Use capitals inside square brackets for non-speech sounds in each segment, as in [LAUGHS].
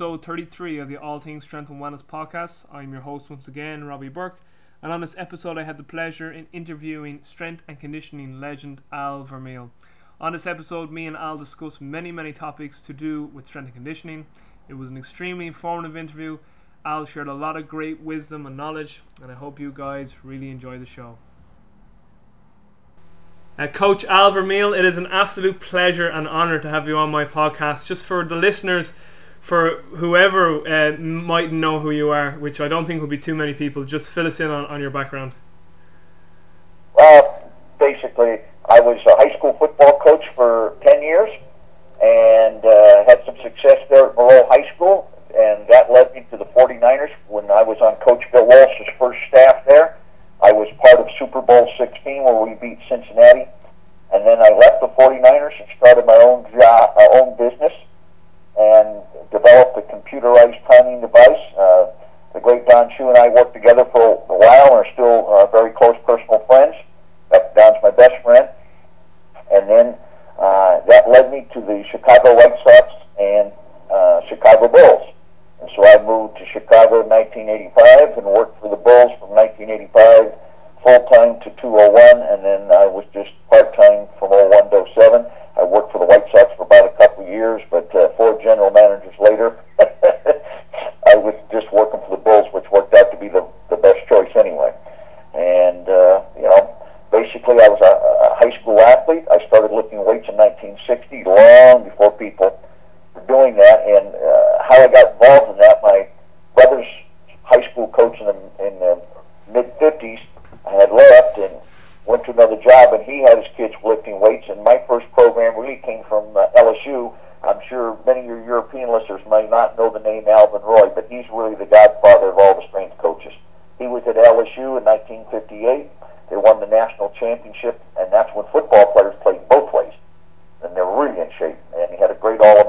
episode 33 of the All Things Strength and Wellness podcast. I'm your host once again, Robbie Burke, and on this episode, I had the pleasure in interviewing strength and conditioning legend Al Vermeil. On this episode, me and Al discussed many, many topics to do with strength and conditioning. It was an extremely informative interview. Al shared a lot of great wisdom and knowledge, and I hope you guys really enjoy the show. Uh, Coach Al Vermeil, it is an absolute pleasure and honor to have you on my podcast. Just for the listeners, for whoever uh, might know who you are, which I don't think will be too many people, just fill us in on, on your background. Well, basically, I was a high school football coach for 10 years and uh, had some success there at Moreau High School, and that led me to the 49ers when I was on Coach Bill Walsh's first staff there. I was part of Super Bowl 16 where we beat Cincinnati. And then I left the 49ers and started my own job, uh, own business and developed a computerized timing device. Uh, the great Don Chu and I worked together for a while and are still uh, very close personal friends. Don's my best friend. And then uh, that led me to the Chicago White Sox and uh, Chicago Bulls. And so I moved to Chicago in 1985 and worked for the Bulls from 1985 full time to 201, and then I was just part time from 01 to 07. I worked for the White Sox for about a couple of years, but uh, four general managers later, [LAUGHS] I was just working for the Bulls, which worked out to be the, the best choice anyway. And, uh, you know, basically I was a, a high school athlete. I started lifting weights in 1960, long before people were doing that. And uh, how I got involved in that, my brother's high school coach in the, in the mid 50s had left and went to another job, and he had his kids lifting weights. And my first program really came from uh, LSU. I'm sure many of your European listeners may not know the name Alvin Roy, but he's really the godfather of all the strength coaches. He was at LSU in 1958. They won the national championship, and that's when football players played both ways. And they were really in shape. And he had a great All-American,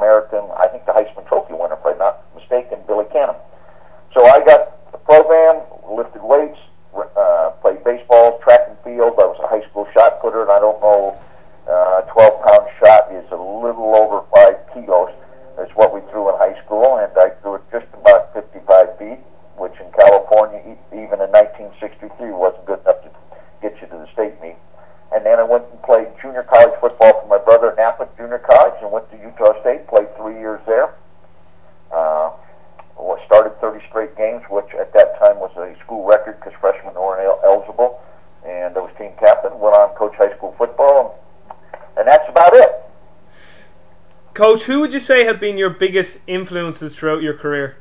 would you say have been your biggest influences throughout your career?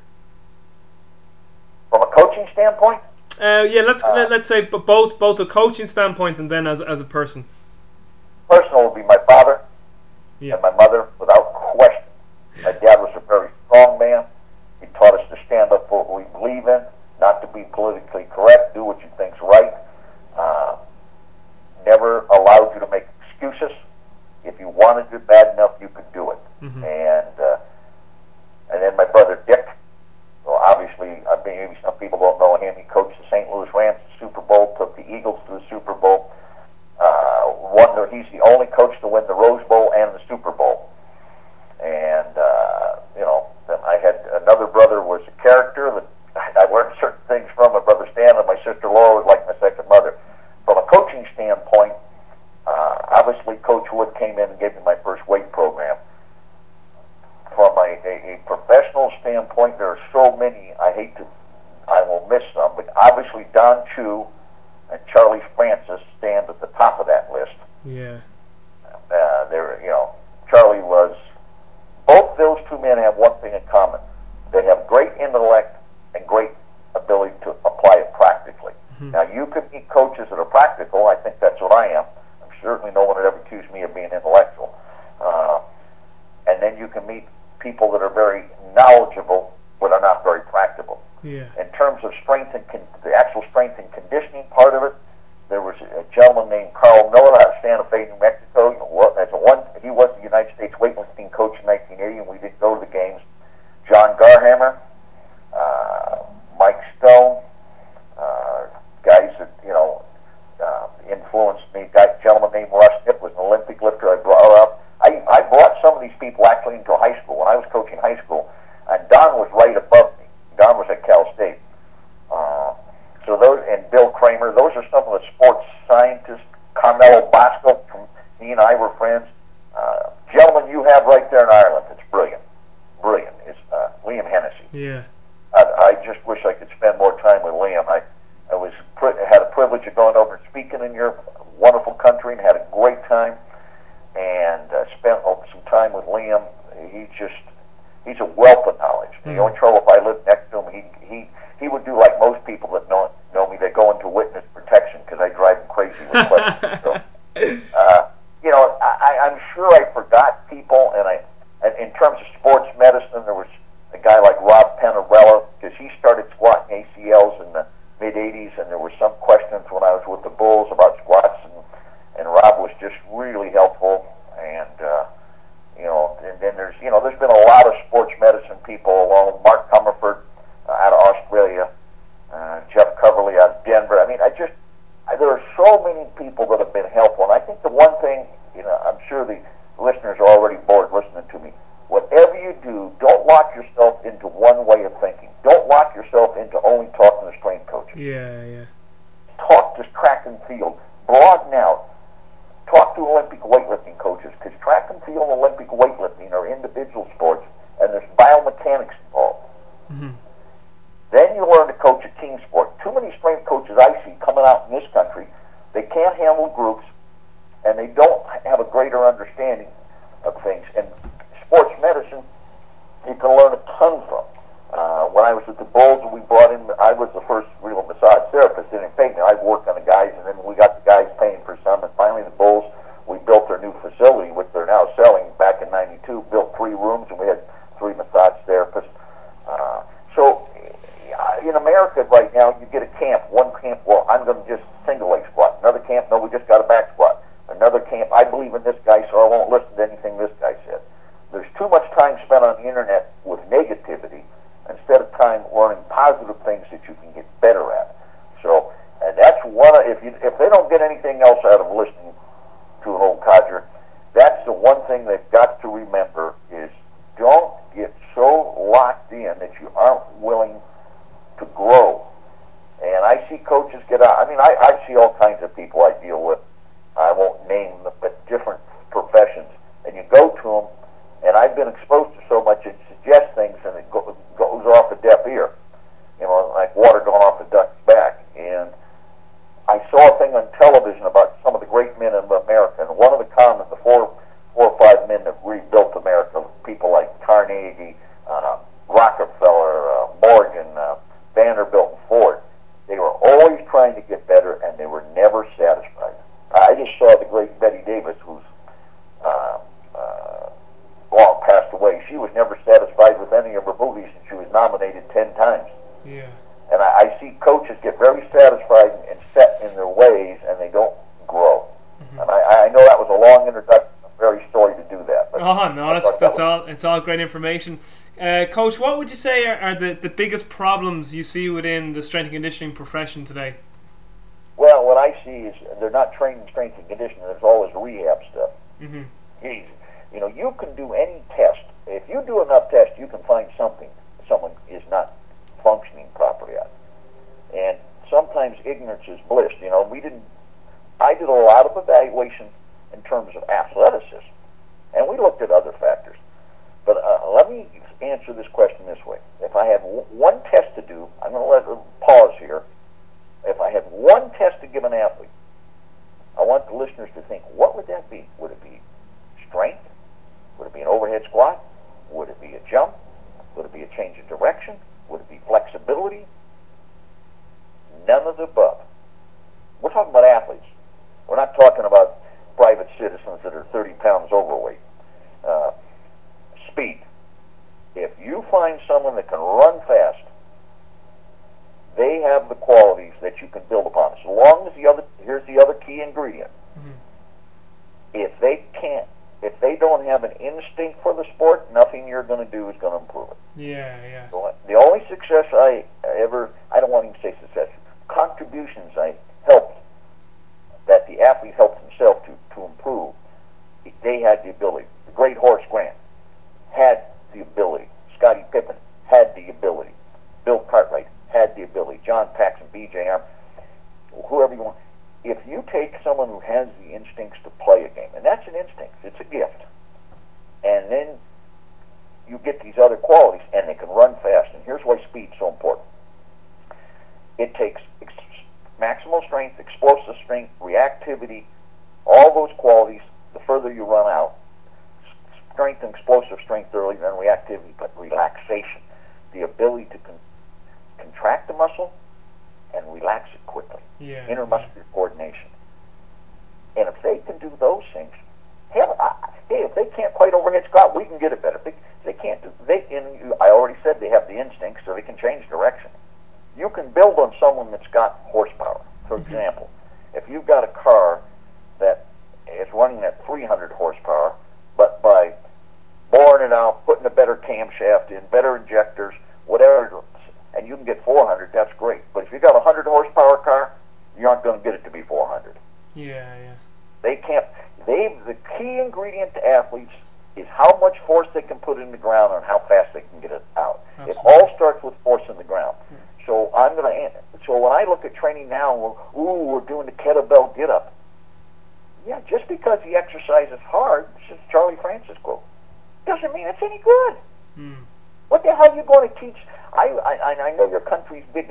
From a coaching standpoint? Uh, yeah, let's uh, let, us say both both a coaching standpoint and then as as a person. Saw a thing on television about some of the great men in America, and one of the common, the four, four or five men that rebuilt America, people like Carnegie, uh, Rockefeller, uh, Morgan, uh, Vanderbilt, and Ford. They were always trying to get better, and they were never satisfied. I just saw the great Bette Davis, who's uh, uh, long passed away. She was never satisfied with any of her movies, and she was nominated ten times. Yeah. And I, I see coaches get very satisfied and set in their ways, and they don't grow. And I, I know that was a long introduction. I'm very sorry to do that. But Oh no, that's thought that that's all. It's all great information. Uh, Coach, what would you say are, are the, the biggest problems you see within the strength and conditioning profession today? Well, what I see is they're not training strength and conditioning. There's always rehab stuff. hmm Jeez. You know, you can do any test. If you do enough tests, you can find something someone is not functioning. And sometimes ignorance is bliss. You know, we didn't. I did a lot of evaluation in terms of athleticism, and we looked at other factors. But uh, let me answer this question this way: If I had w- one test to do, I'm going to let pause here. If I had one test to give an athlete, I want the listeners to think, what would that be? Would it be strength? Would it be an overhead squat? Would it be a jump? Would it be a change of direction? Would it be flexibility? None of the above. We're talking about athletes. We're not talking about private citizens that are 30 pounds overweight. Uh, speed. If you find someone that can run fast, they have the qualities that you can build upon. As long as the other, here's the other key ingredient. If they can't, if they don't have an instinct for the sport, nothing you're going to do is going to improve it. Yeah, yeah. So, The only success I ever, I don't want to even say success, contributions I helped, that the athlete helped himself to, to improve, they had the ability. The great Horace Grant had the ability. Scottie Pippen had the ability. Bill Cartwright had the ability. John Paxson, B.J. Arm, whoever you want. If you take someone who has the instincts to play a game, and that's an instinct, it's a gift, and then you get these other qualities, and they can run fast. And here's why speed's so important. It takes ex- maximal strength, explosive strength, reactivity, all those qualities. The further you run out, strength and explosive strength earlier than reactivity, but relaxation, the ability to con- contract the muscle and relax it quickly. Yeah. Intermuscular coordination. And if they can do those things, hell, I, hey, if they can't quite overhead squat, we can get it better. If they, if they can't do, they, and you, I already said they have the instinct you can build on someone that's got horsepower. For mm-hmm. example, if you've got a car that is running at 300 horsepower, but by boring it out, putting a better camshaft in, better injectors, they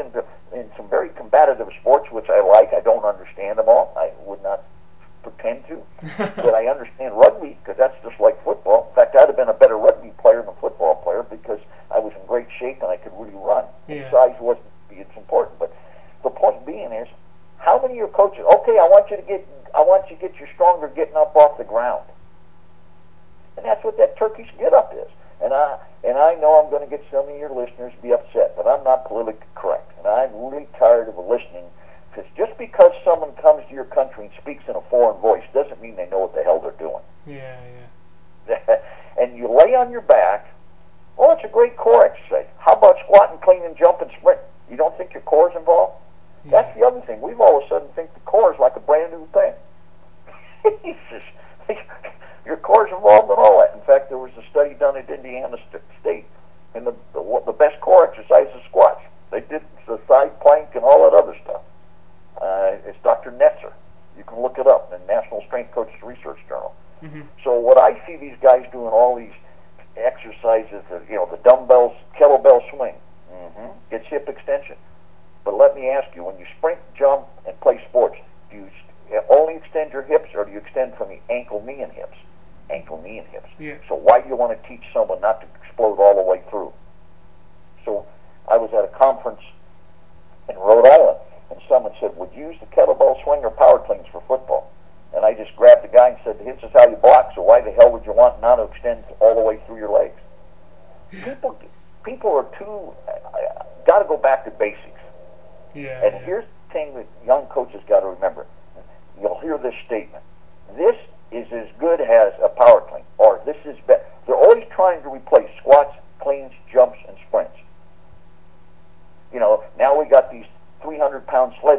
pound sled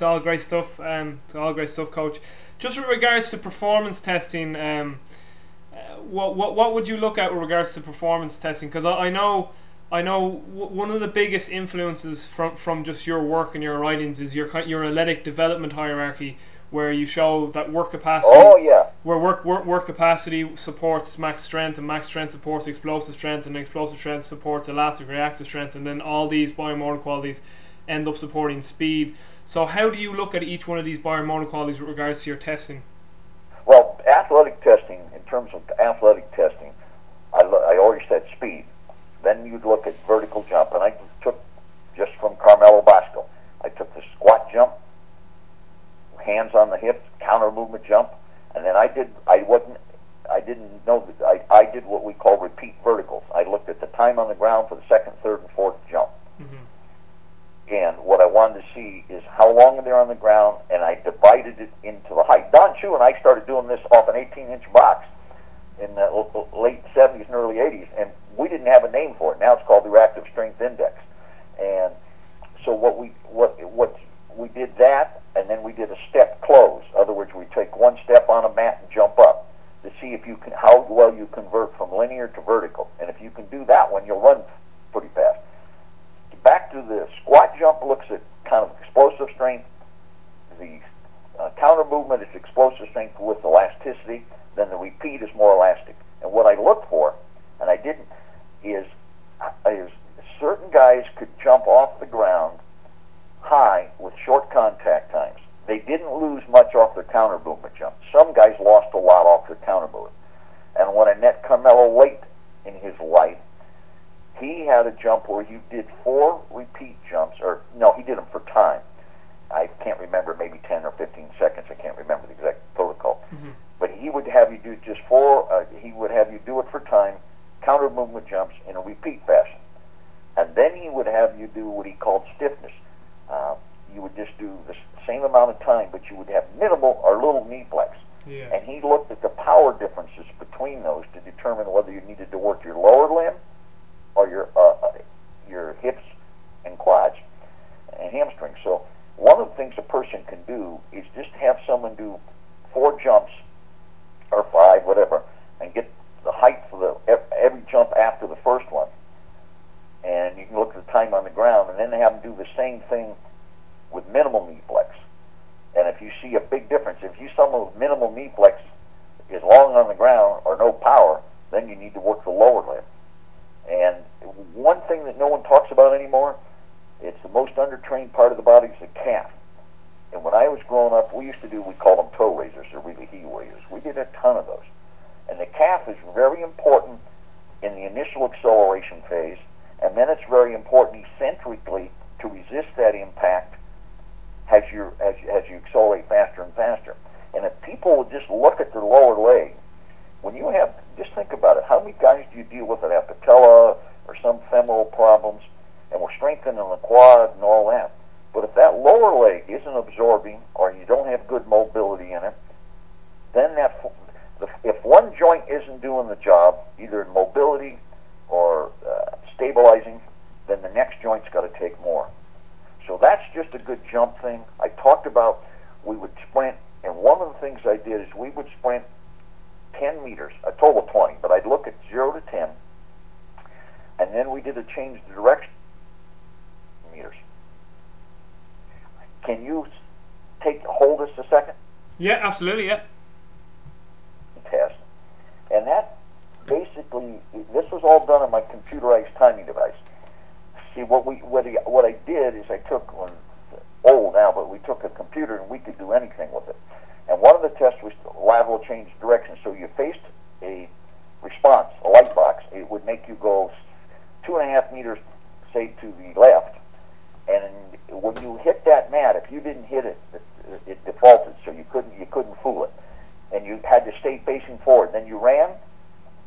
It's all great stuff. Um, it's all great stuff, Coach. Just with regards to performance testing, um, uh, what what what would you look at with regards to performance testing? Because I, I know. I know w- one of the biggest influences from, from just your work and your writings is your your athletic development hierarchy, where you show that work capacity. Oh yeah. Where work work work capacity supports max strength, and max strength supports explosive strength, and explosive strength supports elastic reactive strength, and then all these biomotor qualities end up supporting speed. So how do you look at each one of these biomotor qualities with regards to your testing? Well, athletic testing, in terms of athletic testing, I, lo- I already said speed. Then you'd look at vertical jump, and I took just from Carmelo Bosco. I took the squat jump, hands on the hips, counter movement jump, and then I did. I wasn't. I didn't know that. I, I did what we call repeat verticals. I looked at the time on the ground for the second, third, and fourth jump. Mm-hmm. And what I wanted to see is how long they're on the ground, and I divided it into the height. Don Chu and I started doing this off an 18-inch box in the late 70s and early 80s, and we didn't have a name for it. Now it's called the Reactive Strength Index. And so what we what what we did that, and then we did a step close. In other words, we take one step on a mat and jump up to see if you can how well you convert from linear to vertical. And if you can do that one, you'll run pretty fast. Back to the squat jump looks at kind of explosive strength. The uh, counter movement is explosive strength with elasticity. Then the repeat is more elastic. And what I look for, and I didn't, is is certain guys could jump off the ground high with short contact times. They didn't lose much off their counter movement jump. Some guys lost a lot off their counter movement. And when I met Carmelo late in his life, he had a jump where you did four repeat jumps, or no, he did them for time. I can't remember, maybe 10 or 15 seconds. I can't remember the exact protocol. Mhm. But he would have you do just four, uh, he would have you do it for time, counter movement jumps in a repeat fashion. And then he would have you do what he called stiffness. Uh, you would just do the same amount of time, but you would have minimal or little knee flex. Yeah. And he looked at the power differences between those to determine whether you needed to work your lower limb or your uh, uh, your hips and quads and hamstrings. So one of the things a person can do is just have someone do four jumps or five, whatever, and get the height for the every jump after the first one. And you can look at the time on the ground, and then have them do the same thing with minimal knee flex. And if you see a big difference, if you someone with minimal knee flex is long on the ground or no power, then you need to work the lower limb. And one thing that no one talks about anymore, it's the most undertrained part of the body is the calf. And when I was growing up, we used to do, we call them toe raisers, they're really heel raisers. We did a ton of those. And the calf is very important in the initial acceleration phase, and then it's very important eccentrically to resist that impact as you as, as you accelerate faster and faster. And if people would just look at their lower leg, when you have, just think about it, how many guys do you deal with that have patella or some femoral problems, and we're strengthening the quad and all that. But if that lower leg isn't absorbing, or you don't have good mobility in it, then that if one joint isn't doing the job, either in mobility or uh, stabilizing, then the next joint's got to take more. So that's just a good jump thing. I talked about we would sprint, and one of the things I did is we would sprint 10 meters, a total of 20, but I'd look at 0 to 10, and then we did a change the direction meters. Can you take hold us a second? Yeah, absolutely. Yeah. test. And that basically, this was all done on my computerized timing device. See, what we what, I- what I did is I took one old now, but we took a computer and we could do anything with it. And one of the tests was lateral change direction. So you faced a response, a light box. It would make you go two and a half meters, say, to the left. And when you hit that mat, if you didn't hit it, it, it defaulted, so you couldn't you couldn't fool it and you had to stay facing forward. Then you ran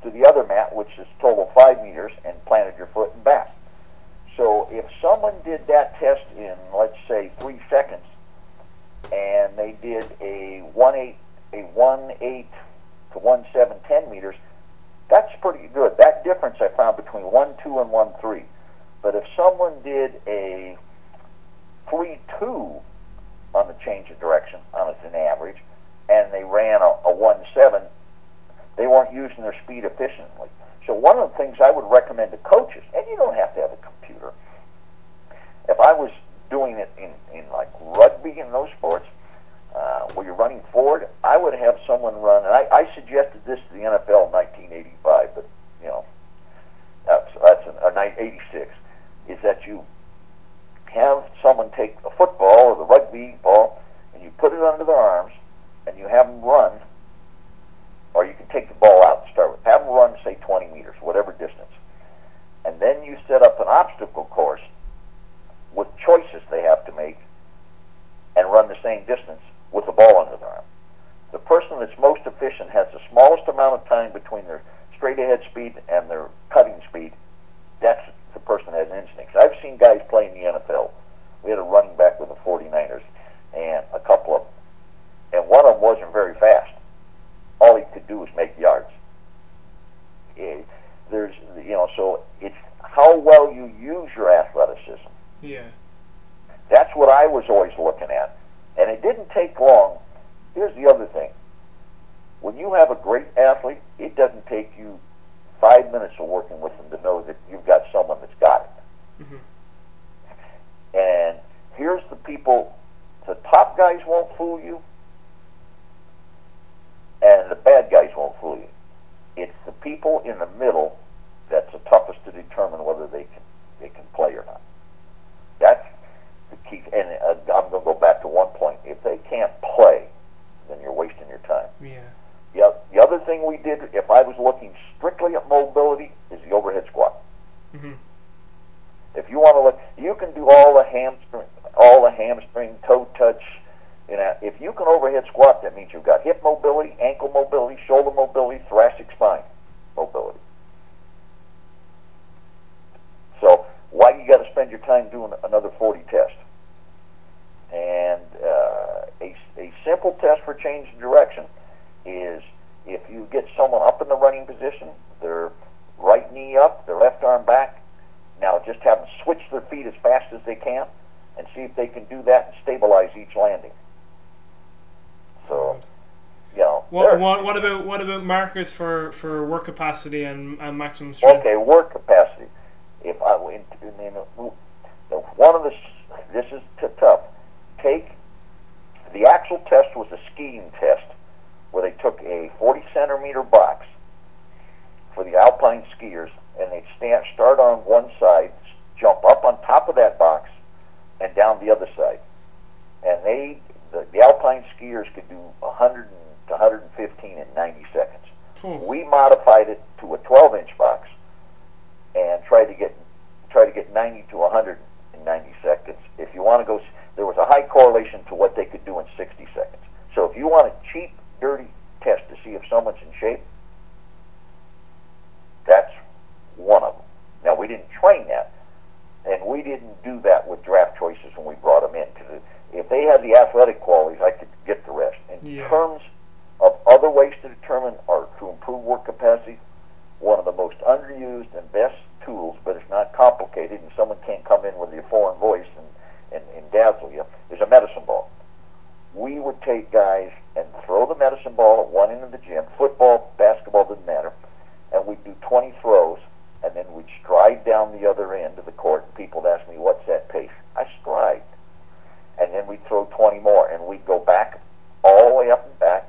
to the other mat, which is total five meters, and planted your foot and back. So if someone did that test in, let's say, three seconds, and they did a one eight a one eight to one seven ten meters. That's pretty good. That difference I found between one two and one three. But if someone did a three two on the change of direction on an average, and they ran a, a one seven, they weren't using their speed efficiently. So one of the things I would recommend to coaches, and you don't have to have a computer. If I was doing it in, in like rugby and those sports, uh, where you're running forward, I would have someone run. And I, I suggested this to the NFL in 1985, but you know, that's that's an, or 86. Is that you have someone take a football or the rugby ball and you put it under their arms and you have them run, or you can take the ball out to start with. Have them run, say, 20 meters, whatever distance, and then you set up an obstacle course with choices they have to make and run the same distance with the ball under their arm. The person that's most efficient has the smallest amount of time between their straight ahead speed and their cutting speed. That's the person that has instincts. I've seen guys play in the NFL. We had a running back with the 49ers and a couple of them. And one of them wasn't very fast. All he could do was make yards. It, there's, you know, so it's how well you use your athleticism. Yeah. That's what I was always looking at. And it didn't take long. Here's the other thing. When you have a great athlete, it doesn't take you five minutes of working with them to know that you've got someone that's got it. Mhm. And here's the people, the top guys won't fool you, and the bad guys won't fool you. It's the people in the middle that's the toughest to determine whether they can they can play or not. Key. And uh, I'm going to go back to one point. If they can't play, then you're wasting your time. Yeah. The, the other thing we did, if I was looking strictly at mobility, is the overhead squat. Mhm. If you want to look, you can do all the hamstring, all the hamstring, toe touch. You know, if you can overhead squat, that means you've got hip mobility, ankle mobility, shoulder mobility, thoracic spine mobility. So why do you got to spend your time doing another 40 test? And uh, a, a simple test for change of direction is if you get someone up in the running position, their right knee up, their left arm back. Now just have them switch their feet as fast as they can, and see if they can do that and stabilize each landing. So, you know, What, what, what about what about markers for, for work capacity and, and maximum strength? Okay, work capacity. If I in, in, in, the, one of the this is t- tough. Take the actual test was a skiing test where they took a 40 centimeter box for the alpine skiers and they'd stand start on one side, jump up on top of that box, and down the other side. And they the, the alpine skiers could do 100 to 115 in 90 seconds. Oh, We modified it to a 12 inch box and tried to get try to get 90 to 100 in 90 seconds. If you want to go, there was a high correlation to what they could do in 60 seconds. So if you want a cheap, dirty test to see if someone's in shape, that's one of them. Now we didn't train that, and we didn't do that with draft choices when we brought them in because if they had the athletic qualities, I could get the rest. In Yeah. terms of other ways to determine or to improve work capacity, one of the most underused and best tools, but it's not complicated, and someone can't come in with a foreign voice and, and, and dazzle you, is a medicine ball. We would take guys and throw the medicine ball at one end of the gym, football, basketball, didn't matter, and we'd do 20 throws, and then we'd stride down the other end of the court. and People would ask me, what's that pace? I stride. And then we'd throw 20 more, and we'd go back all the way up and back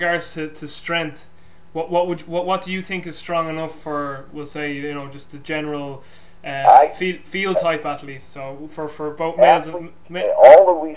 regards to, to strength, what what would what what do you think is strong enough for we'll say you know just the general uh, I, field, field type athlete. So for for both males and all that we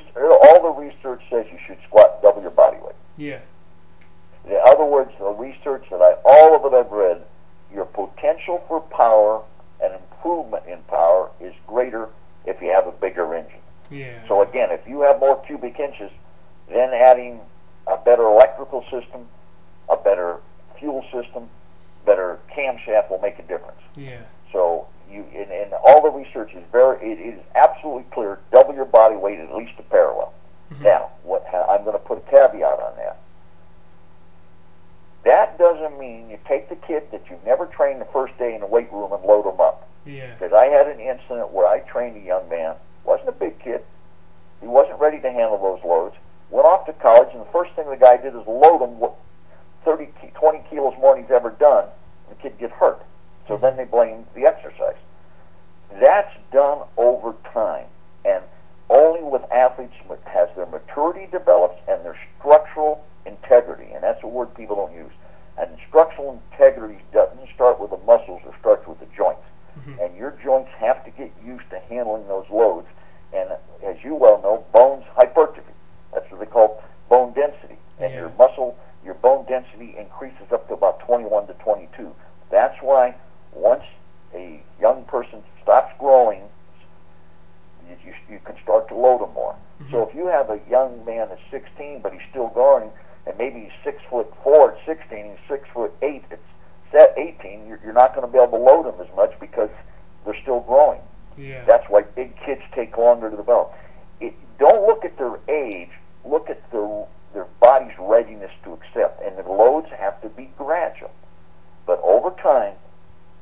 mind,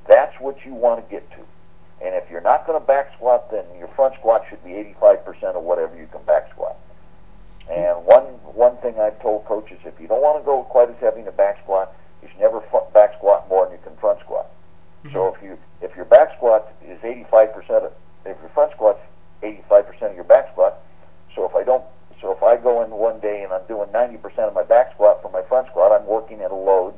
that's what you want to get to. And if you're not going to back squat, then your front squat should be 85% of whatever you can back squat. And one one thing I've told coaches, if you don't want to go quite as heavy in a back squat, you should never f- back squat more than you can front squat. Mm-hmm. So if you if your back squat is 85% of if your front squat's 85% of your back squat, so if I don't so if I go in one day and I'm doing 90% of my back squat for my front squat, I'm working at a load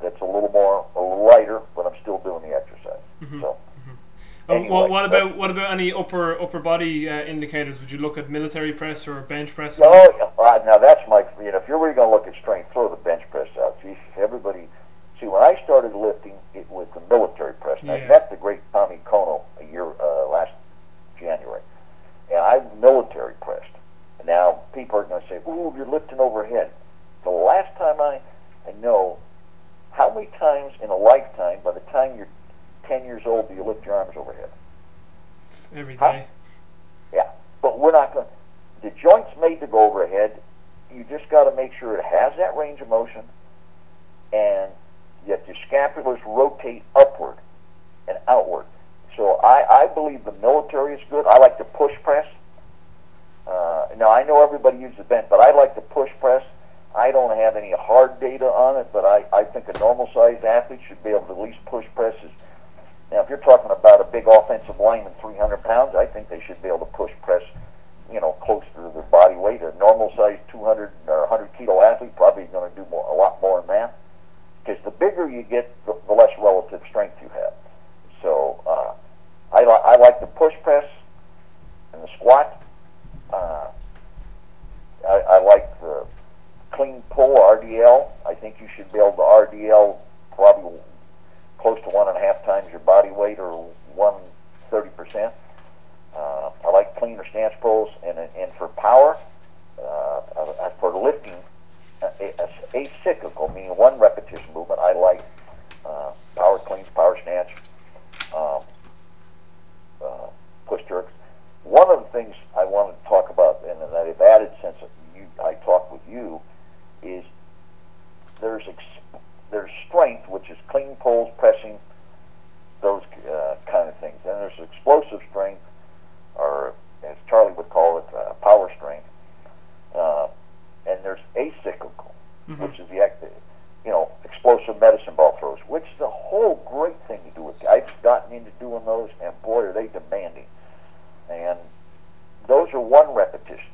that's a little more lighter, but I'm still doing the exercise. Mm-hmm. So. Mm-hmm. Anyway, well, what about what about any upper upper body uh, indicators? Would you look at military press or bench press? Oh, no, uh, now that's my you know if you're really going to look at strength, throw the bench press out. Jesus, everybody. See, when I started lifting, it was the military press. And yeah. I met the great Tommy Kono a year uh, last January, and I military pressed. And now people are going to say, "Ooh, you're lifting overhead." The last time I, I know how many times in a lifetime, by the time you're 10 years old, do you lift your arms overhead? every day. Yeah, but we're not going. The joint's made to go overhead. You just got to make sure it has that range of motion, and yet your scapulars rotate upward and outward. So I, I believe the military is good. I like to push press. Uh, now I know everybody uses bench, but I like to push press. I don't have any hard data on it, but I, I think a normal sized athlete should be able to at least push presses. Now, if you're talking about a big offensive lineman, 300 pounds, I think they should be able to push press, you know, close to their body weight. A normal sized 200 or 100 kilo athlete probably going to do more, a lot more than that. Because the bigger you get, the, the less relative strength you have. So uh, I, li- I like the push press and the squat. Uh, I, I like clean pull RDL. I think you should able to RDL probably close to one and a half times your body weight or one thirty percent. Uh, I like cleaner stance pulls, and and for power, uh, uh, for lifting, uh, a, a, acyclical meaning one repetition movement. I like uh, power cleans, power snatch, um, uh, push jerks. One of the things I wanted to talk about, and that I've added since you, I talked with you, there's ex- there's strength, which is clean pulls, pressing, those uh, kind of things. Then there's explosive strength, or as Charlie would call it, uh, power strength. Uh, and there's acyclical, Mhm. which is the act, you know, explosive medicine ball throws, which is a whole great thing to do with. I've gotten into doing those, and boy, are they demanding. And those are one repetition,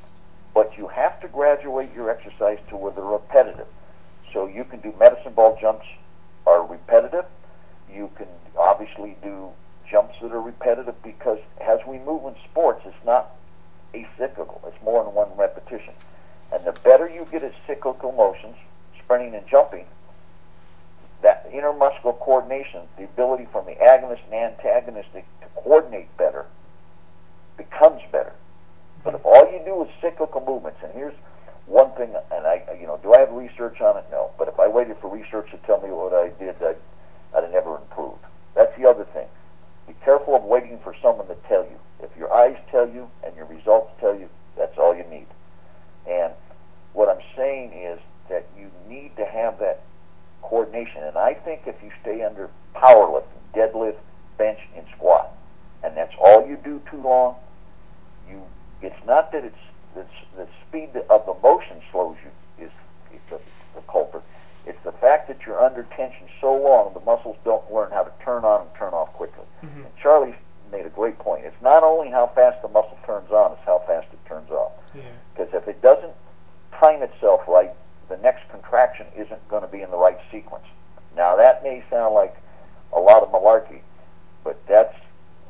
but you have to graduate your exercise to where they're repetitive. So you can do medicine ball jumps are repetitive. You can obviously do jumps that are repetitive because as we move in sports, it's not acyclical. It's more than one repetition. And the better you get at cyclical motions, sprinting and jumping, that intermuscular coordination, the ability from the agonist and antagonistic to coordinate better, becomes better. But if all you do is cyclical movements, and here's one thing, and I, you know, do I have research on it? No. But if I waited for research to tell me what I did, I'd, I'd have never improved. That's the other thing. Be careful of waiting for someone to tell you. If your eyes tell you and your results tell you, that's all you need. And what I'm saying is that you need to have that coordination. And I think if you stay under powerlifting, deadlift, bench, and squat, and that's all you do too long, you it's not that it's, it's the speed of the motion slows you is, is the, the culprit. It's the fact that you're under tension so long, the muscles don't learn how to turn on and turn off quickly. Mhm. And Charlie made a great point. It's not only how fast the muscle turns on, it's how fast it turns off. Yeah. Because if it doesn't time itself right, the next contraction isn't going to be in the right sequence. Now that may sound like a lot of malarkey, but that's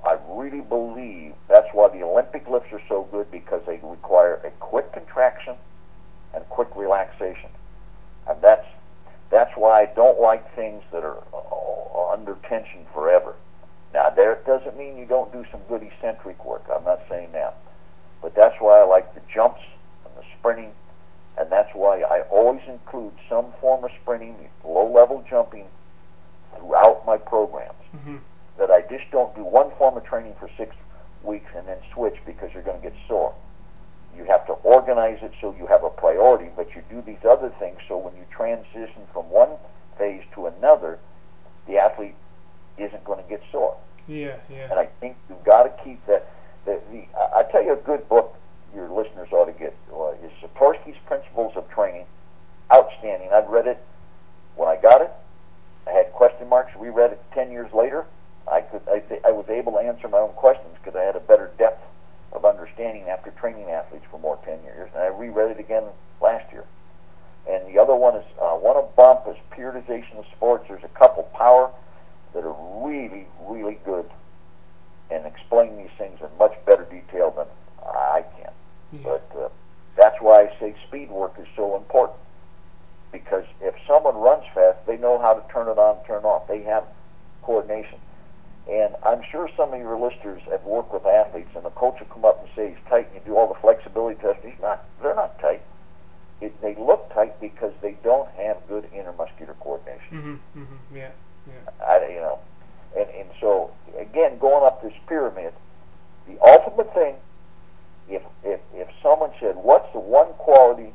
I really believe that's why the Olympic lifts are so good because they require a quick contraction and quick relaxation, and that's that's why I don't like things that are uh, under tension forever. Now there it doesn't mean you don't do some good eccentric work. I'm not saying that, but that's why I like the jumps and the sprinting, and that's why I always include some form of sprinting, low-level jumping throughout my programs. Hmm that I just don't do one form of training for six weeks and then switch because you're going to get sore. You have to organize it so you have a priority, but you do these other things so when you transition from one phase to another, the athlete isn't going to get sore. Yeah. Yeah. And I think you've got to keep that. The, the, I tell you a good book your listeners ought to get uh, is Zatsiorsky's Principles of Training. Outstanding. I've read it when I got it. I had question marks. We read it ten years later. I could I, th- I was able to answer my own questions because I had a better depth of understanding after training athletes for more ten years, and I reread it again last year. And the other one is uh, one of Bompa's periodization of sports. There's a couple power that are really really good and explain these things in much better detail than I can. Yeah. But uh, that's why I say speed work is so important because if someone runs fast, they know how to turn it on, turn off. They have coordination. I'm sure some of your listeners have worked with athletes, and the coach will come up and say he's tight, and you do all the flexibility tests. He's not. They're not tight. It, they look tight because they don't have good intermuscular coordination. Mm-hmm, mm-hmm, yeah, yeah. I, you know, and and so again, going up this pyramid, the ultimate thing, if if if someone said, "What's the one quality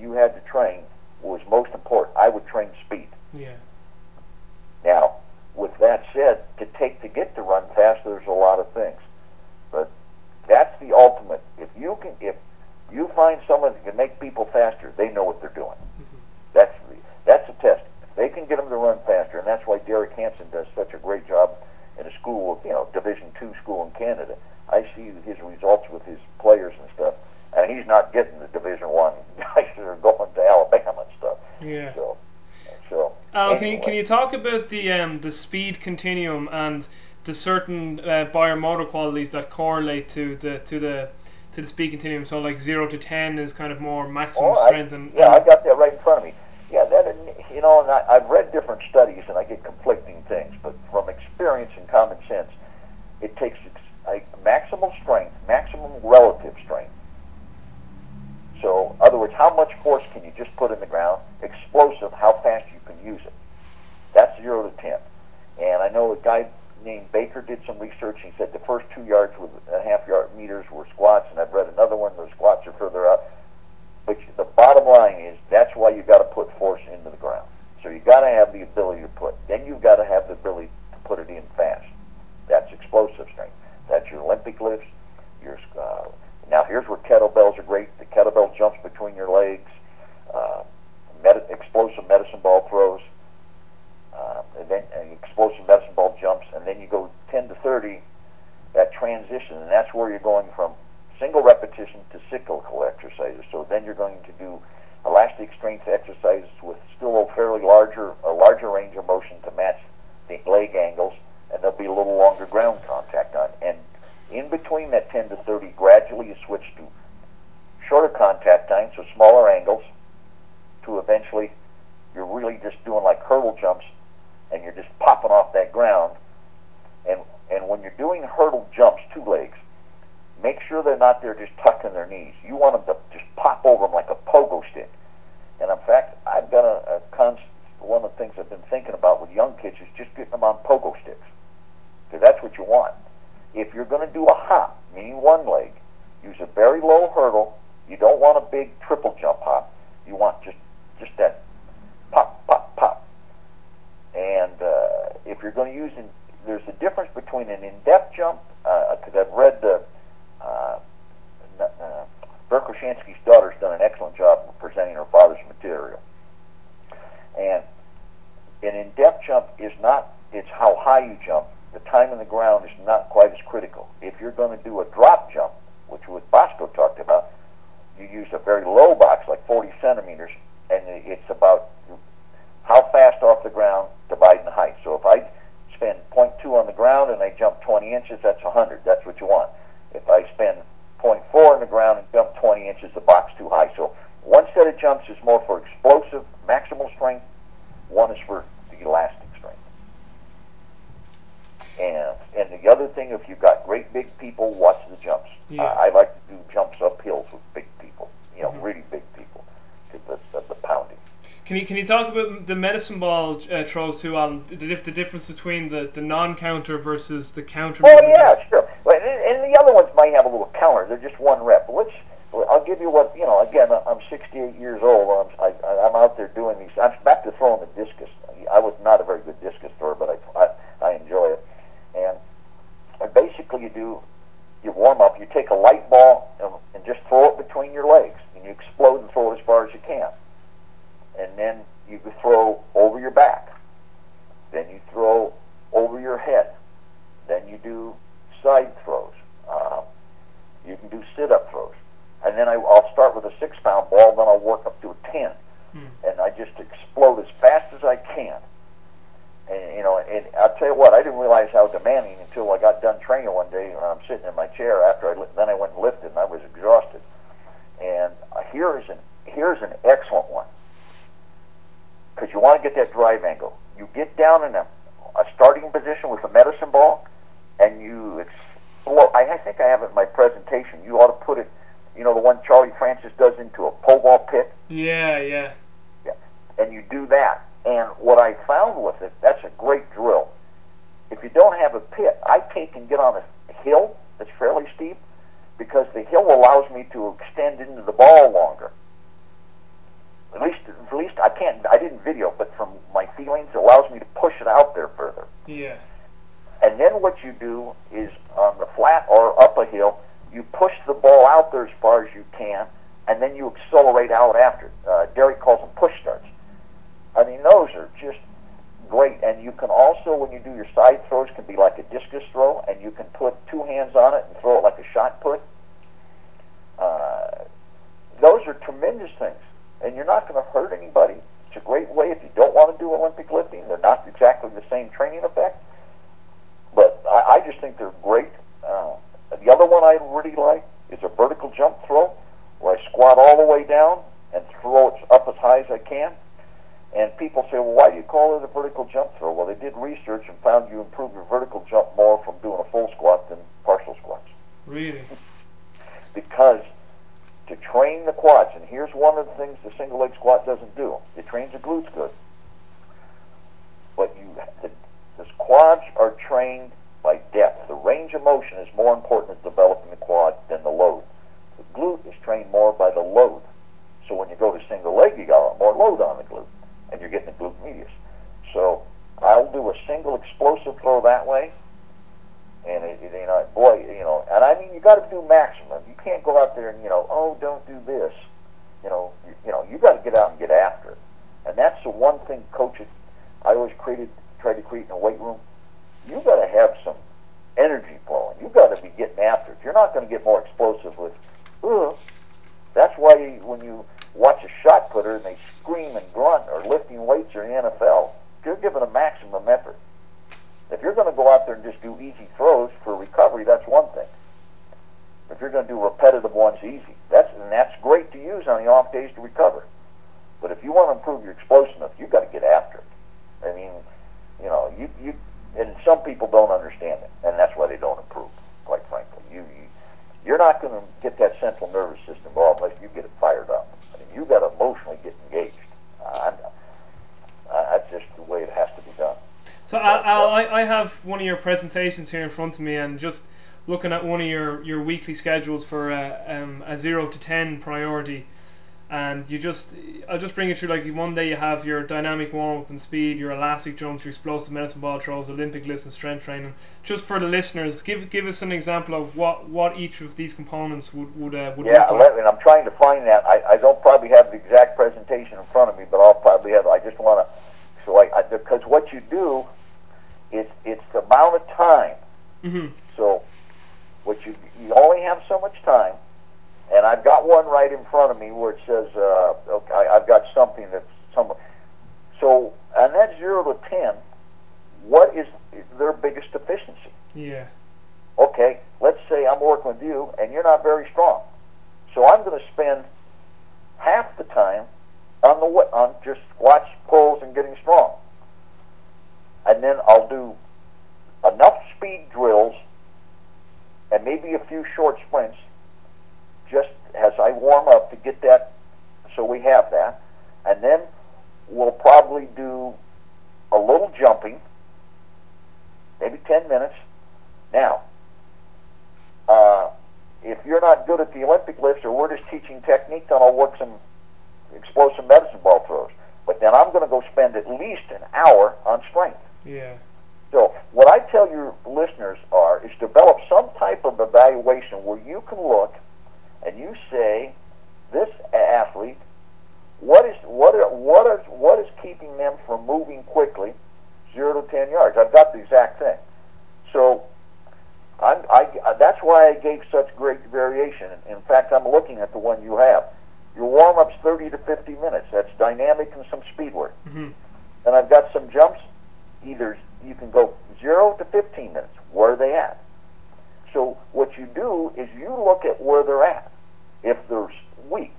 you had to train was most important?" I would train speed. Yeah. Now, with that said, to take to get to run fast, there's a lot of things, but that's the ultimate. If you can, if you find someone that can make people faster, they know what they're doing. Mm-hmm. That's the, that's a test. If they can get them to run faster, and that's why Derek Hansen does such a great job in a school, you know, Division two school in Canada. I see his results with his players and stuff, and he's not getting the Division one guys that are going to Alabama and stuff. Yeah. So, so. Al, can you can you talk about the um the speed continuum and the certain uh, biomotor qualities that correlate to the to the to the speed continuum? So like zero to ten is kind of more maximum Oh, I- strength and yeah, I got that right in front of me. Yeah, that you know, and I, I've read different studies, and I get conflicting things. But from experience and common sense, it takes ex- like maximum strength, maximum relative strength. So, in other words, how much force can you just put in the ground? Explosive, how fast you can use it. That's zero to ten. And I know a guy named Baker did some research. He said the first two yards with a half yard meters were squats, and I've read another one. The squats are further up. But the bottom line is that's why you got to put force into the ground. So you got to have the ability to put. Then you've got to have the ability to put it in fast. That's explosive strength. That's your Olympic lifts. Your uh, now here's where kettlebells are great. The kettlebell jumps between your legs. Uh, explosive medicine ball throws. Uh, and then uh, explosive medicine ball jumps, and then you go 10 to 30. That transition, and that's where you're going from single repetition to cyclical exercises. So then you're going to do elastic strength exercises with still a fairly larger, a larger range of motion to match the leg angles, and there'll be a little longer ground contact on. And in between that 10 to 30, gradually you switch to shorter contact time, so smaller angles, to eventually you're really just doing like hurdle jumps, and you're just popping off that ground. And and when you're doing hurdle jumps, two legs, make sure they're not there just tucking their knees. You want them to just pop over them like a pogo stick. And in fact, I've done a, a const, one of the things I've been thinking about with young kids is just getting them on pogo sticks. Because that's what you want. If you're going to do a hop, meaning one leg, use a very low hurdle. You don't want a big triple jump hop. You want just that pop, pop, pop. And uh, in, there's a difference between an in-depth jump, because I've read the, uh, uh, Verkhoshansky's daughter's done an excellent job of presenting her father's material. And an in-depth jump is not, it's how high you jump. The time on the ground is not quite as critical. If you're going to do a drop jump, which what Bosco talked about, you use a very low box, like 40 centimeters, and it's about how fast off the ground dividing the height. So if I spend 0.2 on the ground and I jump 20 inches, that's 100. That's what you want. If I spend 0.4 on the ground and jump 20 inches, the box too high. So one set of jumps is more for explosive, maximal strength. One is for the elastic strength. And and the other thing, if you've got great big people, watch the jumps. Yeah. Uh, I like to do jumps up hills with big people. You know, Mhm. really big people, because the, the, the pounding. Can you talk about the medicine ball uh, throws too, Alan? The, the difference between the, the non-counter versus the counter. Oh? yeah, sure. But and, and the other ones might have a little counter. They're just one rep. But let's. I'll give you what you know. Again, I'm 68 years old. I'm I, I'm out there doing these. I'm back to throwing the discus. I was not a very good discus thrower, but I I, I enjoy it. And, and basically, you do you warm up. You take a light ball and, and just throw it between your legs, and you explode and throw it as far as you can. And then you can throw over your back. Then you throw over your head. Then you do side throws. Uh, you can do sit-up throws. And then I, I'll start with a six-pound ball, then I'll work up to a 10. Hmm. And I just explode as fast as I can. And, you know, and I'll tell you what, I didn't realize how demanding until I got done training one day and I'm sitting in my chair after I, li- then I went and lifted and I was exhausted. And uh, here's an, here's an excellent one. Because you want to get that drive angle. You get down in a, a starting position with a medicine ball, think I have it in my presentation. You ought to put it, you know, the one Charlie Francis does into a pole vault pit, Yeah, yeah. and you do that. And what I found with it, that's a great drill. If you don't have a pit, I take and get on a hill that's fairly steep because the hill allows me to extend into the ball longer. At least, at least I can't. I didn't video, but from my feelings, it allows me to push it out there further. Yeah. And then what you do is on the flat or up a hill, you push the ball out there as far as you can, and then you accelerate out after. Uh, Derek calls them push starts. I mean, those are just great. And you can also, when you do your side throws, can be like a discus throw, and you can put two hands on it and throw it like a shot put. Uh, those are tremendous things, and you're not going to hurt anybody. It's a great way if you don't want to do Olympic lifting. They're not exactly the same training effect, but I, I just think they're great. Uh, the other one I really like is a vertical jump throw, where I squat all the way down and throw it up as high as I can. And people say, well, why do you call it a vertical jump throw? Well, they did research and found you improve your vertical jump more from doing a full squat than partial squats. Really? Because to train the quads, and here's one of the things the single leg squat doesn't do. It trains the glutes good. But you, the, the quads are trained by depth. The range of motion is more important in developing the quad than the load. The glute is trained more by the load. So when you go to single leg, you got more load on the glute, and you're getting the glute medius. So I'll do a single explosive throw that way, and it, it, you know, boy, you know, and I mean, you got to do maximum. You can't go out there and you know, oh, don't do this. You know, you, you know, you got to get out and get after it, and that's the one thing coaches. I always created, tried to create in a weight room. You got to have some energy flowing. You got to be getting after it. You're not going to get more explosive with, ugh. That's why when you watch a shot putter and they scream and grunt or lifting weights or in the NFL, you're giving a maximum effort. If you're going to go out there and just do easy throws for recovery, that's one thing. If you're going to do repetitive ones easy, that's and that's great to use on the off days to recover. But if you want to improve your explosiveness, you've got to get after it. I mean, you know, you you and some people don't understand it, and that's why they don't improve. Quite frankly, you, you you're not going to get that central nervous system involved unless you get it fired up. I mean, you got to emotionally get engaged. I'm, uh, that's just the way it has to be done. So Al, I, I have one of your presentations here in front of me, and just looking at one of your, your weekly schedules for a, um, a zero to ten priority, and you just I'll just bring it through. Like one day you have your dynamic warm up and speed, your elastic jumps, your explosive medicine ball throws, Olympic lifts and strength training. Just for the listeners, give give us an example of what, what each of these components would would uh, would Yeah, let- and I'm trying to find that. I, I don't probably have the exact presentation in front of me, but I'll probably have. I just want to, so I, I because what you do, is it's the amount of time. hmm So, what you you only have so much time, and I've got one right in front of me where it says, uh, okay, I've got something that's some. So, on that zero to ten, what is their biggest deficiency? Yeah. okay, let's say I'm working with you and you're not very strong. So I'm going to spend half the time on the on just squats, pulls, and getting strong. And then I'll do enough speed drills and maybe a few short sprints just as I warm up to get that so we have that. And then we'll probably do a little jumping, maybe 10 minutes. Now, uh, if you're not good at the Olympic lifts or we're just teaching technique, then I'll work some explosive medicine ball throws. But then I'm going to go spend at least an hour on strength. Yeah. So what I tell your listeners are is develop some type of evaluation where you can look and you say, this athlete, what is what are, what is what is keeping them from moving quickly, zero to ten yards? I've got the exact thing. So I'm, I, that's why I gave such great variation. In fact, I'm looking at the one you have. Your warm-up's 30 to 50 minutes. That's dynamic and some speed work. hmm And I've got some jumps. Either you can go 0 to 15 minutes. Where are they at? So what you do is you look at where they're at. If they're weak.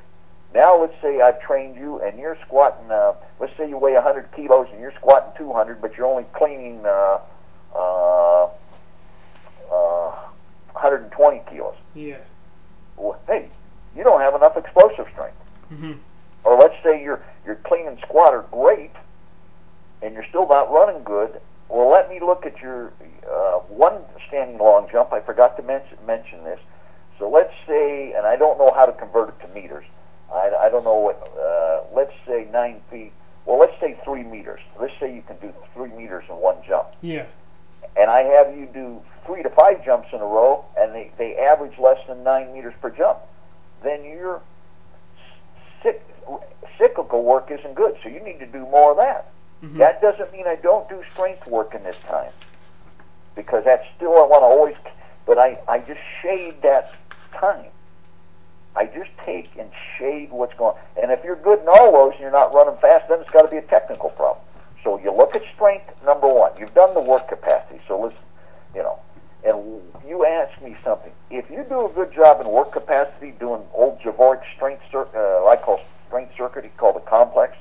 Now let's say I've trained you and you're squatting, uh, let's say you weigh 100 kilos and you're squatting 200, but you're only cleaning uh, uh, uh, 120 Yeah. Well, hey, you don't have enough explosive strength. Mm-hmm. Or let's say your your clean and squat are great, and you're still not running good. Well, let me look at your uh, one standing long jump. I forgot to mention mention this. So let's say, and I don't know how to convert it to meters. I, I don't know what. Uh, let's say nine feet. Well, let's say three meters. Let's say you can do three meters in one jump. Yeah. And I have you do three to five jumps in a row, and they, they average less than nine meters per jump. Then your cyc- cyclical work isn't good. So you need to do more of that. Mhm. That doesn't mean I don't do strength work in this time, because that's still I want to always. But I I just shade that time. I just take and shade what's going. And if you're good in all those and you're not running fast, then it's got to be a technical problem. So you look at strength number one. You've done the work capacity. So listen, you know, and you ask me something. If you do a good job in work capacity, doing old Javorek strength, uh, I call strength circuit, he called it complex.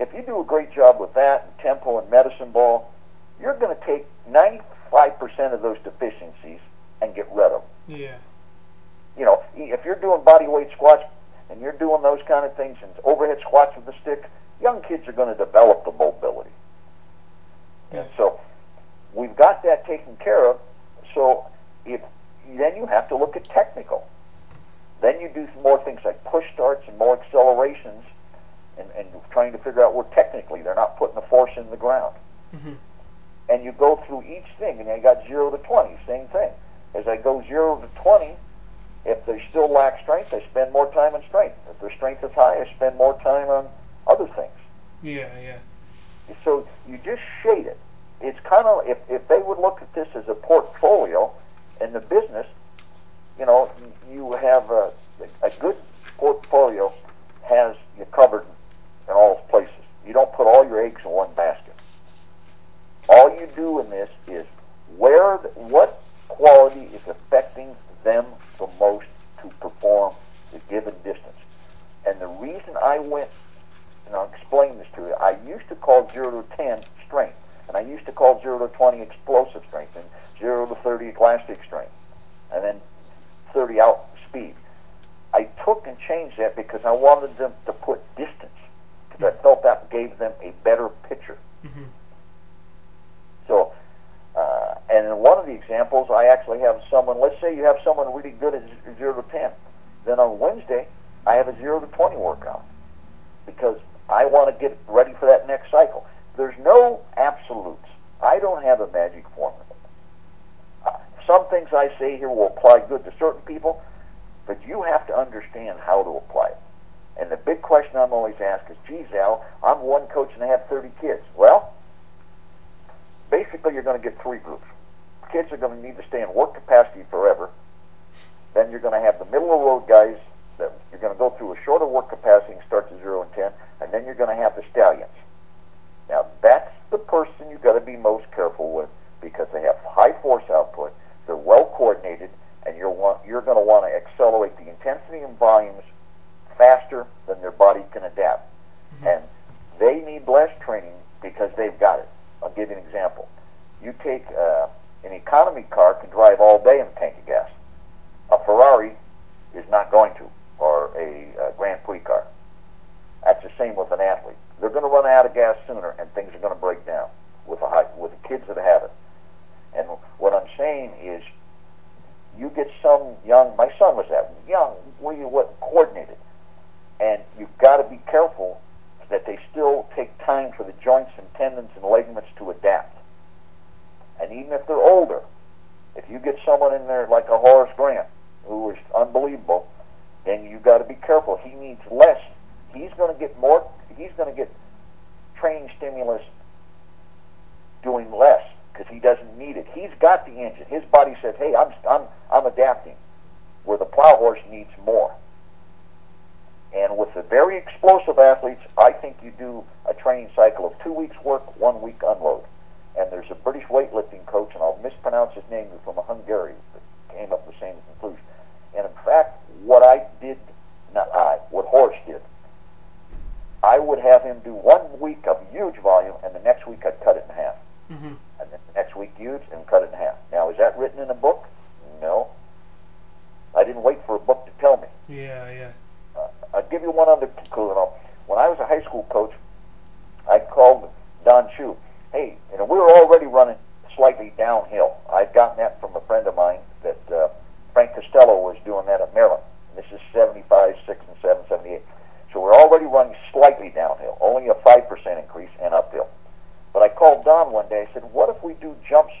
If you do a great job with that and tempo and medicine ball, you're going to take 95% of those deficiencies and get rid of them. Yeah. You know, if you're doing body weight squats and you're doing those kind of things and overhead squats with the stick, young kids are going to develop the mobility. Yeah. And so we've got that taken care of. So if then you have to look at technical. Then you do some more things like push starts and more accelerations, and, and trying to figure out where technically they're not putting the force in the ground. Mm-hmm. And you go through each thing, and I got zero to twenty, same thing. As I go zero to twenty, if they still lack strength, I spend more time on strength. If their strength is high, I spend more time on other things. Yeah. Yeah. So you just shade it. It's kind of if, if they would look at this as a portfolio in the business, you know, you have a, a good portfolio has you covered in all places. You don't put all your eggs in one basket. All you do in this is where the, what quality is affecting them the most to perform the given distance. And the reason I went and I'll explain this to you. I used to call 0 to 10 strength, and I used to call 0 to 20 explosive strength, and 0 to 30 elastic strength, and then 30 out speed. I took and changed that because I wanted them to put distance, because I felt that gave them a better picture. Mm-hmm. So, uh, and in one of the examples, I actually have someone, let's say you have someone really good at 0 to 10. Then on Wednesday, I have a 0 to 20 workout because I want to get ready for that next cycle. There's no absolutes. I don't have a magic formula. Uh, some things I say here will apply good to certain people, but you have to understand how to apply it. And the big question I'm always asked is, geez, Al, I'm one coach and I have 30 kids. Well, basically you're going to get three groups. Kids are going to need to stay in work capacity forever. Then you're going to have the middle of the road guys that you're going to go through a shorter work capacity and start to zero and ten, and then you're going to have the stallions. Now that's the person you've got to be most careful with because they have high force output, they're well coordinated, and you're want, you're going to want to accelerate the intensity and volumes faster than their body can adapt. And they need less training because they've got it. I'll give you an example. You take uh, an economy car can drive all day in a tank of gas. A Ferrari is not going to, or a uh, Grand Prix car. That's the same with an athlete. They're going to run out of gas sooner, and things are going to break down with the high, with the kids that have it. And what I'm saying is, you get some young. My son was that young. We what coordinated, and you've got to be careful that they still take time for the joints and tendons and ligaments to adapt. And even if they're older, if you get someone in there like a Horace Grant, who is unbelievable, then you've got to be careful. He needs less. He's going to get more. He's going to get training stimulus doing less because he doesn't need it. He's got the engine. His body says, "Hey, I'm I'm I'm adapting." Where the plow horse needs more. And with the very explosive athletes, I think you do a training cycle of two weeks work, one week unload. And there's a British weightlifting coach, and I'll mispronounce his name, from Hungary, that came up with the same conclusion. And in fact, what I did, not I, what Horace did, I would have him do one week of huge volume, and the next week I'd cut it in half. Mm-hmm. And then the next week huge, and cut it in half. Now, is that written in a book? No. I didn't wait for a book to tell me. Yeah, yeah. I'll give you one other clue. Know, when I was a high school coach, I called Don Chu. Hey, you know, we were already running slightly downhill. I'd gotten that from a friend of mine that uh, Frank Costello was doing that at Maryland. This is 75, 6, and 7, 78. So we're already running slightly downhill, only a 5% increase and uphill. But I called Don one day. I said, what if we do jumps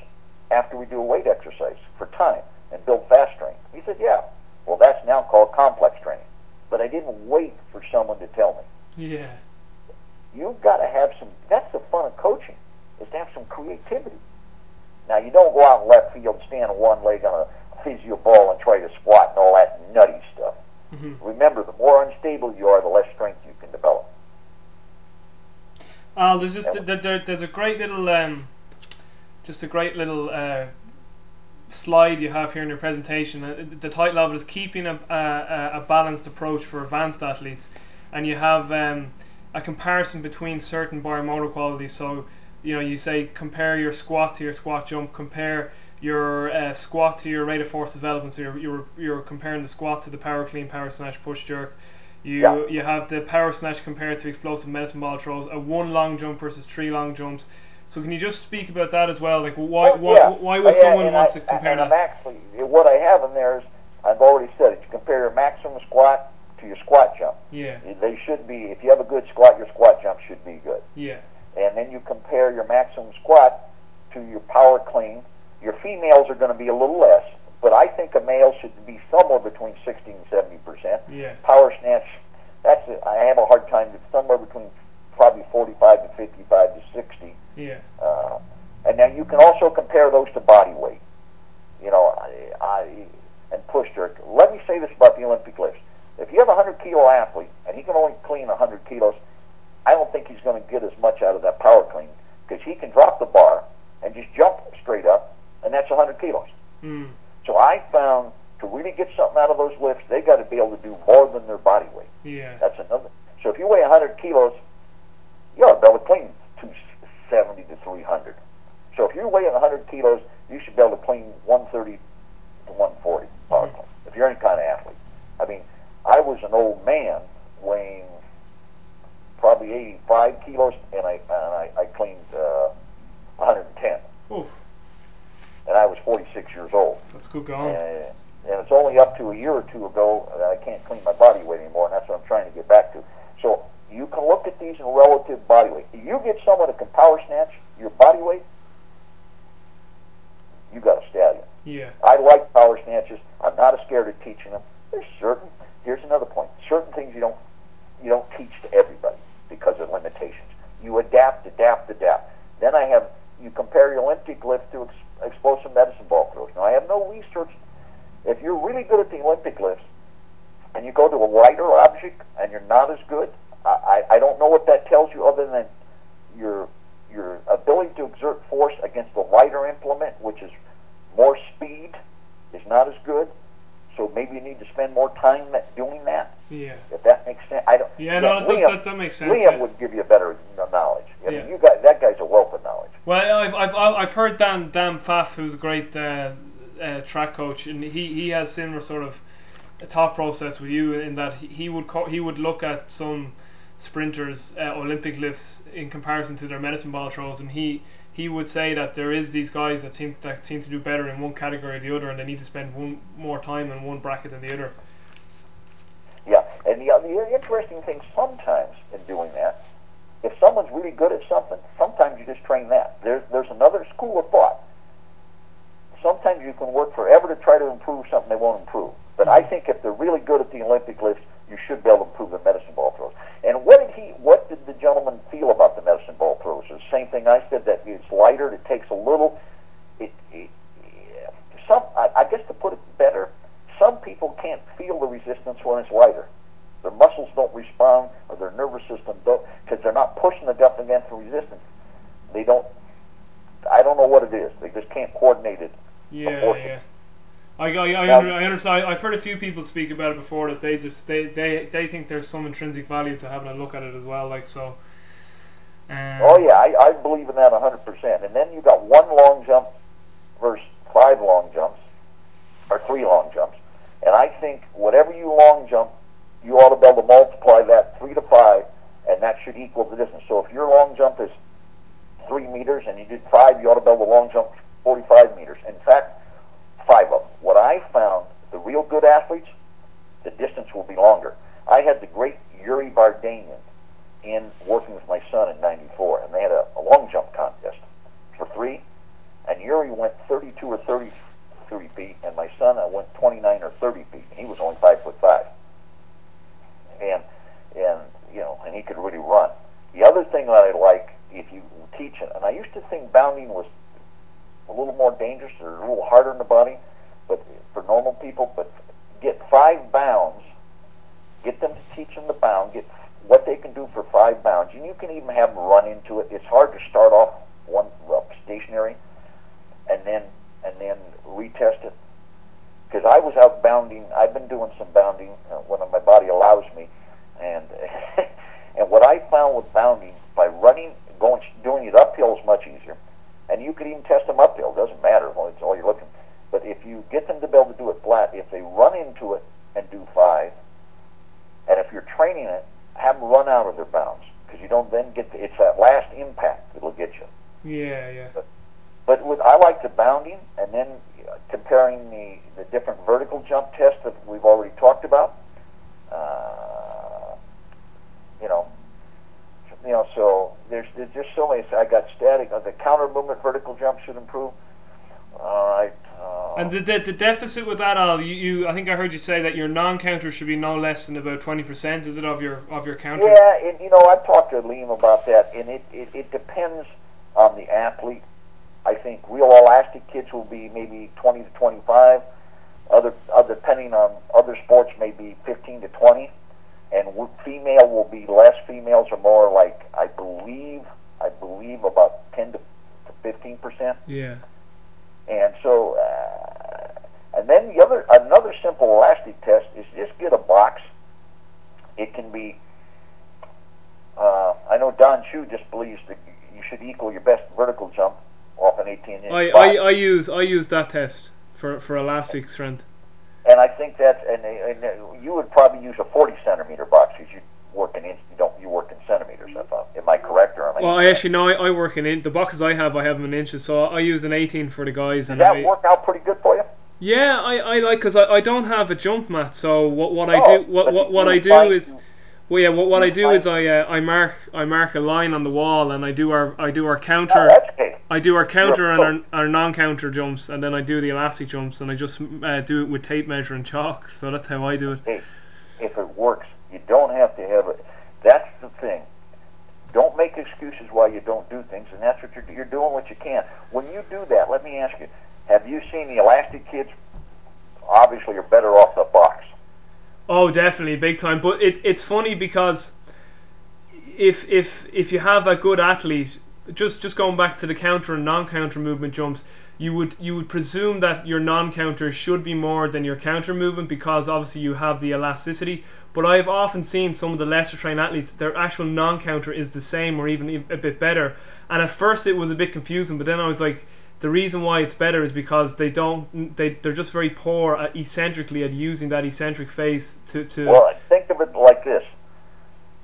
after we do a weight exercise for time and build fast strength? He said, yeah. Well, that's now called complex training. But I didn't wait for someone to tell me. Yeah. You've got to have some, that's the fun of coaching, is to have some creativity. Now, you don't go out in left field, stand on one leg on a physio ball and try to squat and all that nutty stuff. Mm-hmm. Remember, the more unstable you are, the less strength you can develop. Al, there's just there, there, there's a great little um, just a great little uh, slide you have here in your presentation. Uh, the title of it is "Keeping a, a, a balanced approach for advanced athletes," and you have um, a comparison between certain biomotor qualities. So you know you say compare your squat to your squat jump, compare your uh, squat to your rate of force development. So you're, you're you're comparing the squat to the power clean, power snatch, push jerk. You Yeah. you have the power snatch compared to explosive medicine ball throws, a one long jump versus three long jumps. So can you just speak about that as well? Like why Oh, why, yeah. why would Yeah, someone want I- to compare and I'm actually, what I have in there is, I've already said it, you compare your maximum squat to your squat jump. Yeah, They should be, if you have a good squat, your squat jump should be good. yeah, and then you compare your maximum squat to your power clean. Your females are going to be a little less, but I think a male should be somewhere between 60 and 70 percent. yeah, Power snatch, that's a, I have a hard time. It's somewhere between probably 45 to 55 to 60. yeah, Uh, and then you can also compare those to body weight. You know, I, I and push jerk. Let me say this about the Olympic lifts. If you have a 100 kilo athlete and he can only clean 100 kilos, I don't think he's going to get as much out of that power clean because he can drop the bar and just jump straight up, and that's 100 kilos. mm, So I found to really get something out of those lifts, they got to be able to do more than their body weight. yeah, That's another. So if you weigh 100 kilos, you ought to be able to clean 270 to 300. So if you're weighing 100 kilos, you should be able to clean 130 to 140 power clean. If you're any kind of athlete, I mean, I was an old man weighing probably 85 kilos, and I and I, I cleaned uh, 110, oof, and I was 46 years old. that's good going. And, and it's only up to a year or two ago that I can't clean my body weight anymore, and that's what I'm trying to get back to. So you can look at these in relative body weight. You get someone that can power snatch your body weight, you got a stallion. Yeah, I like power snatches. I'm not as scared of teaching them. There's certain. Here's another point. Certain things you don't you don't teach to everybody because of limitations. You adapt, adapt, adapt. Then I have you compare your Olympic lift to ex- explosive medicine ball throws. Now I have no research. If you're really good at the Olympic lifts and you go to a lighter object and you're not as good, I, I don't know what that tells you other than your your ability to exert force against a lighter implement, which is more speed, is not as good. So maybe you need to spend more time doing that. yeah, If that makes sense, I don't. yeah. No, that, Liam, that, that makes sense. Liam yeah. would give you a better knowledge. I Yeah. mean, you got that guy's a wealth of knowledge. Well, I've, I've, I've heard Dan Dan Pfaff, who's a great uh, uh, track coach, and he, he has similar sort of a thought process with you in that he, he would co- he would look at some sprinters uh, Olympic lifts in comparison to their medicine ball throws, and he he would say that there is these guys that seem that seem to do better in one category or the other, and they need to spend one more time in one bracket than the other. Yeah, and the, the interesting thing sometimes in doing that, if someone's really good at something, sometimes you just train that. There's there's another school of thought. Sometimes you can work forever to try to improve something they won't improve. But I think if they're really good at the Olympic lifts, you should be able to improve their medicine ball throws. And what did he? What did the gentleman feel about the medicine ball throws? The same thing I said that it's lighter. It takes a little. It, it some. I, I guess to put it better, some people can't feel the resistance when it's lighter. Their muscles don't respond, or their nervous system don't, because they're not pushing enough against the resistance. They don't. I don't know what it is. They just can't coordinate it. Yeah, yeah. I, I, I, under, I understand. I've heard a few people speak about it before that they just they, they, they think there's some intrinsic value to having a look at it as well. Like so. Um, oh yeah, I, I believe in that 100. percent And then you got one long jump versus five long jumps or three long jumps, and I think whatever you long jump, you ought to be able to multiply that three to five, and that should equal the distance. So if your long jump is three meters and you did five, you ought to be able to long jump 45 meters. In fact five of them. What I found, the real good athletes, the distance will be longer. I had the great Yuri Vardanian in working with my son in 94, and they had a, a long jump contest for three, and Yuri went 32 or 33 feet, and my son I went 29 or 30 feet, and he was only five foot five. And, and, you know, and he could really run. The other thing that I like, if you teach it, and I used to think bounding was a little more dangerous or a little harder in the body, but for normal people, but get five bounds, get them to teach them the bound, get what they can do for five bounds, and you can even have them run into it. It's hard to start off one well, stationary, and then and then retest it. Because I was out bounding, I've been doing some bounding uh, when my body allows me, and [LAUGHS] and what I found with bounding by running, going doing it uphill is much easier, and you could even test them uphill. Doesn't matter. It's all you're looking. But if you get them to be able to do it flat, if they run into it and do five, and if you're training it, have them run out of their bounds because you don't then get the, it's that last impact that'll get you. Yeah, yeah. But, but with I like the bounding and then uh, comparing the the different vertical jump tests that we've already talked about. Uh, you know, you know. So there's there's just so many. I got static. Uh, the counter movement vertical jump should improve. All right. Uh, And the, the, the deficit with that, Al, you, you I think I heard you say that your non-counter should be no less than about twenty percent. Is it of your of your counter? Yeah, and you know, I've talked to Liam about that, and it, it, it depends on the athlete. I think real elastic kids will be maybe 20 to 25. Other, other depending on other sports, maybe 15 to 20. And female will be less. Females are more like I believe, I believe about 10 to, 15 percent. Yeah. And so, uh, and then the other, another simple elastic test is just get a box. It can be, uh, I know Don Chu just believes that you should equal your best vertical jump off an 18 inch I, box. I, I use I use that test for, for elastic strength. And I think that, and, and you would probably use a 40 centimeter box because you work in inch, you don't, you work in centimeters. I thought. Am I correct or am I? Well, I actually no, I, I work in, in the boxes I have. I have them in inches, so I use an 18 for the guys. Does And that I, work out pretty good for you? yeah, I, I like because I, I don't have a jump mat. So what what I Oh, do what what, what I do is well yeah what, what I do is I uh, I mark I mark a line on the wall and I do our I do our Oh, counter. that's okay. I do our counter and our, our non-counter jumps, and then I do the elastic jumps, and I just uh, do it with tape measure and chalk. So that's how I do it. hey, if it works, you don't have to have it. That's the thing. Don't make excuses why you don't do things, and that's what you're you're doing what you can. When you do that, let me ask you: Have you seen the elastic kids? Obviously, you're better off the box. Oh, definitely, big time. But it, it's funny because if if if you have a good athlete, just just going back to the counter and non-counter movement jumps, you would you would presume that your non-counter should be more than your counter movement because obviously you have the elasticity. But I've often seen some of the lesser trained athletes, their actual non-counter is the same or even a bit better. And at first it was a bit confusing, but then I was like, the reason why it's better is because they don't they they're just very poor at eccentrically at using that eccentric phase to to Well, think of it like this: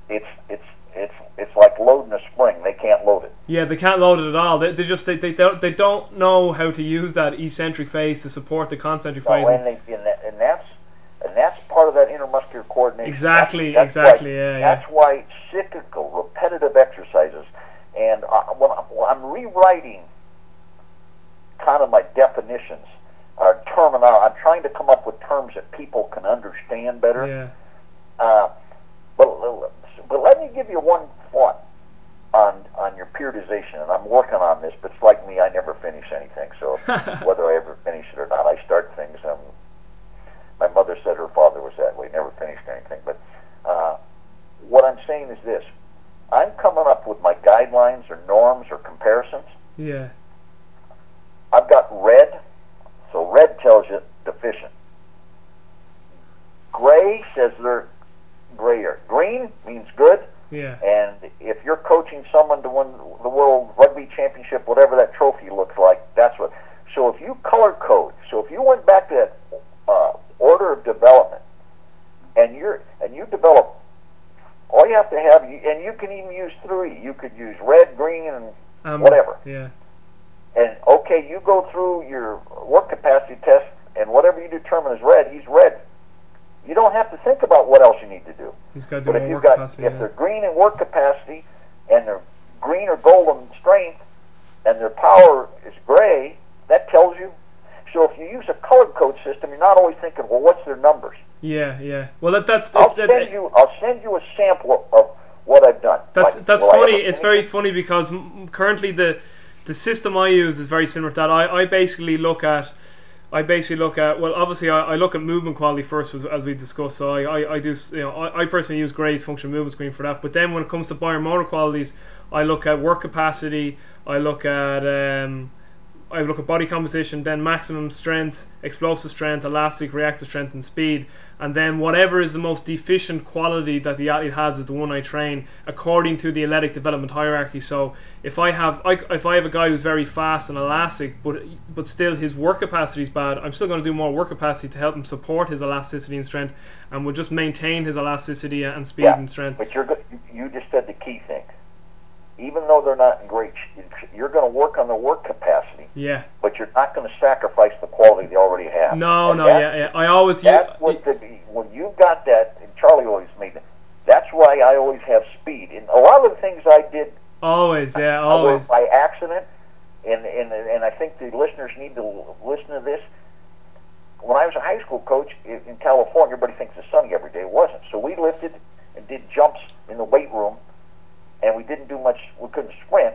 it's it's it's it's like loading a spring. They can't load it. Yeah they can't load it at all they, they just they, they don't they don't know how to use that eccentric phase to support the concentric Well, face and, they, and, that, and that's and that's part of that intermuscular coordination. Exactly, That's- that's exactly, why- yeah, yeah. That's why cyclical, repetitive exercises, and uh, when I'm, when I'm rewriting kind of my definitions or terminology, I'm trying to come up with terms that people can understand better. yeah Uh, but, but let me give you one thought on on your periodization, and I'm working on this. But it's like me, I never finish anything. So [LAUGHS] whether I ever finish it or not, I start things. Um, my mother said her father was that way, never finished anything. But uh, what I'm saying is this: I'm coming up with my guidelines or norms or comparisons. yeah I've got red, so red tells you deficient. Gray says they're grayer. Green means good. Yeah And if you're coaching someone to win the World Rugby Championship, whatever that trophy looks like, that's what. So if you color code, so if you went back to that uh, order of development, and you're and you develop, all you have to have, and you can even use three. You could use red, green, and um, whatever. yeah And okay, you go through your work capacity test, and whatever you determine is red, he's red. You don't have to think about what else you need to do. He's got to do But if more you've got capacity. if yeah. they're green in work capacity and they're green or gold in strength and their power is gray, that tells you. So if you use a color code system, you're not always thinking, well, what's their numbers? Yeah, yeah. Well, that, that's I'll send you. I'll send you a sample of what I've done. that's, Like, that's funny. It's very funny because currently the the system I use is very similar to that. I, I basically look at I basically look at well, obviously I, I look at movement quality first, as, as we discussed. So I, I, I do you know I, I personally use Gray's functional movement screen for that. But then when it comes to biomotor qualities, I look at work capacity. I look at um, I look at body composition, then maximum strength, explosive strength, elastic, reactive strength, and speed. And then whatever is the most deficient quality that the athlete has is the one I train according to the athletic development hierarchy. So if I have I, if I have a guy who's very fast and elastic, but but still his work capacity is bad, I'm still going to do more work capacity to help him support his elasticity and strength, and we'll just maintain his elasticity and speed Yeah. and strength. But you're go- you just said the key thing. Even though they're not in great, you're going to work on the work capacity, Yeah. but you're not going to sacrifice the quality they already have. No, And no, that- yeah, yeah. I always use. That's what the when you got that. And Charlie always made it. That's why I always have speed. And a lot of the things I did Always, yeah, always. by accident, and and and I think the listeners need to listen to this. When I was a high school coach in California, everybody thinks it's sunny every day. It wasn't. So we lifted and did jumps in the weight room, and we didn't do much. We couldn't sprint.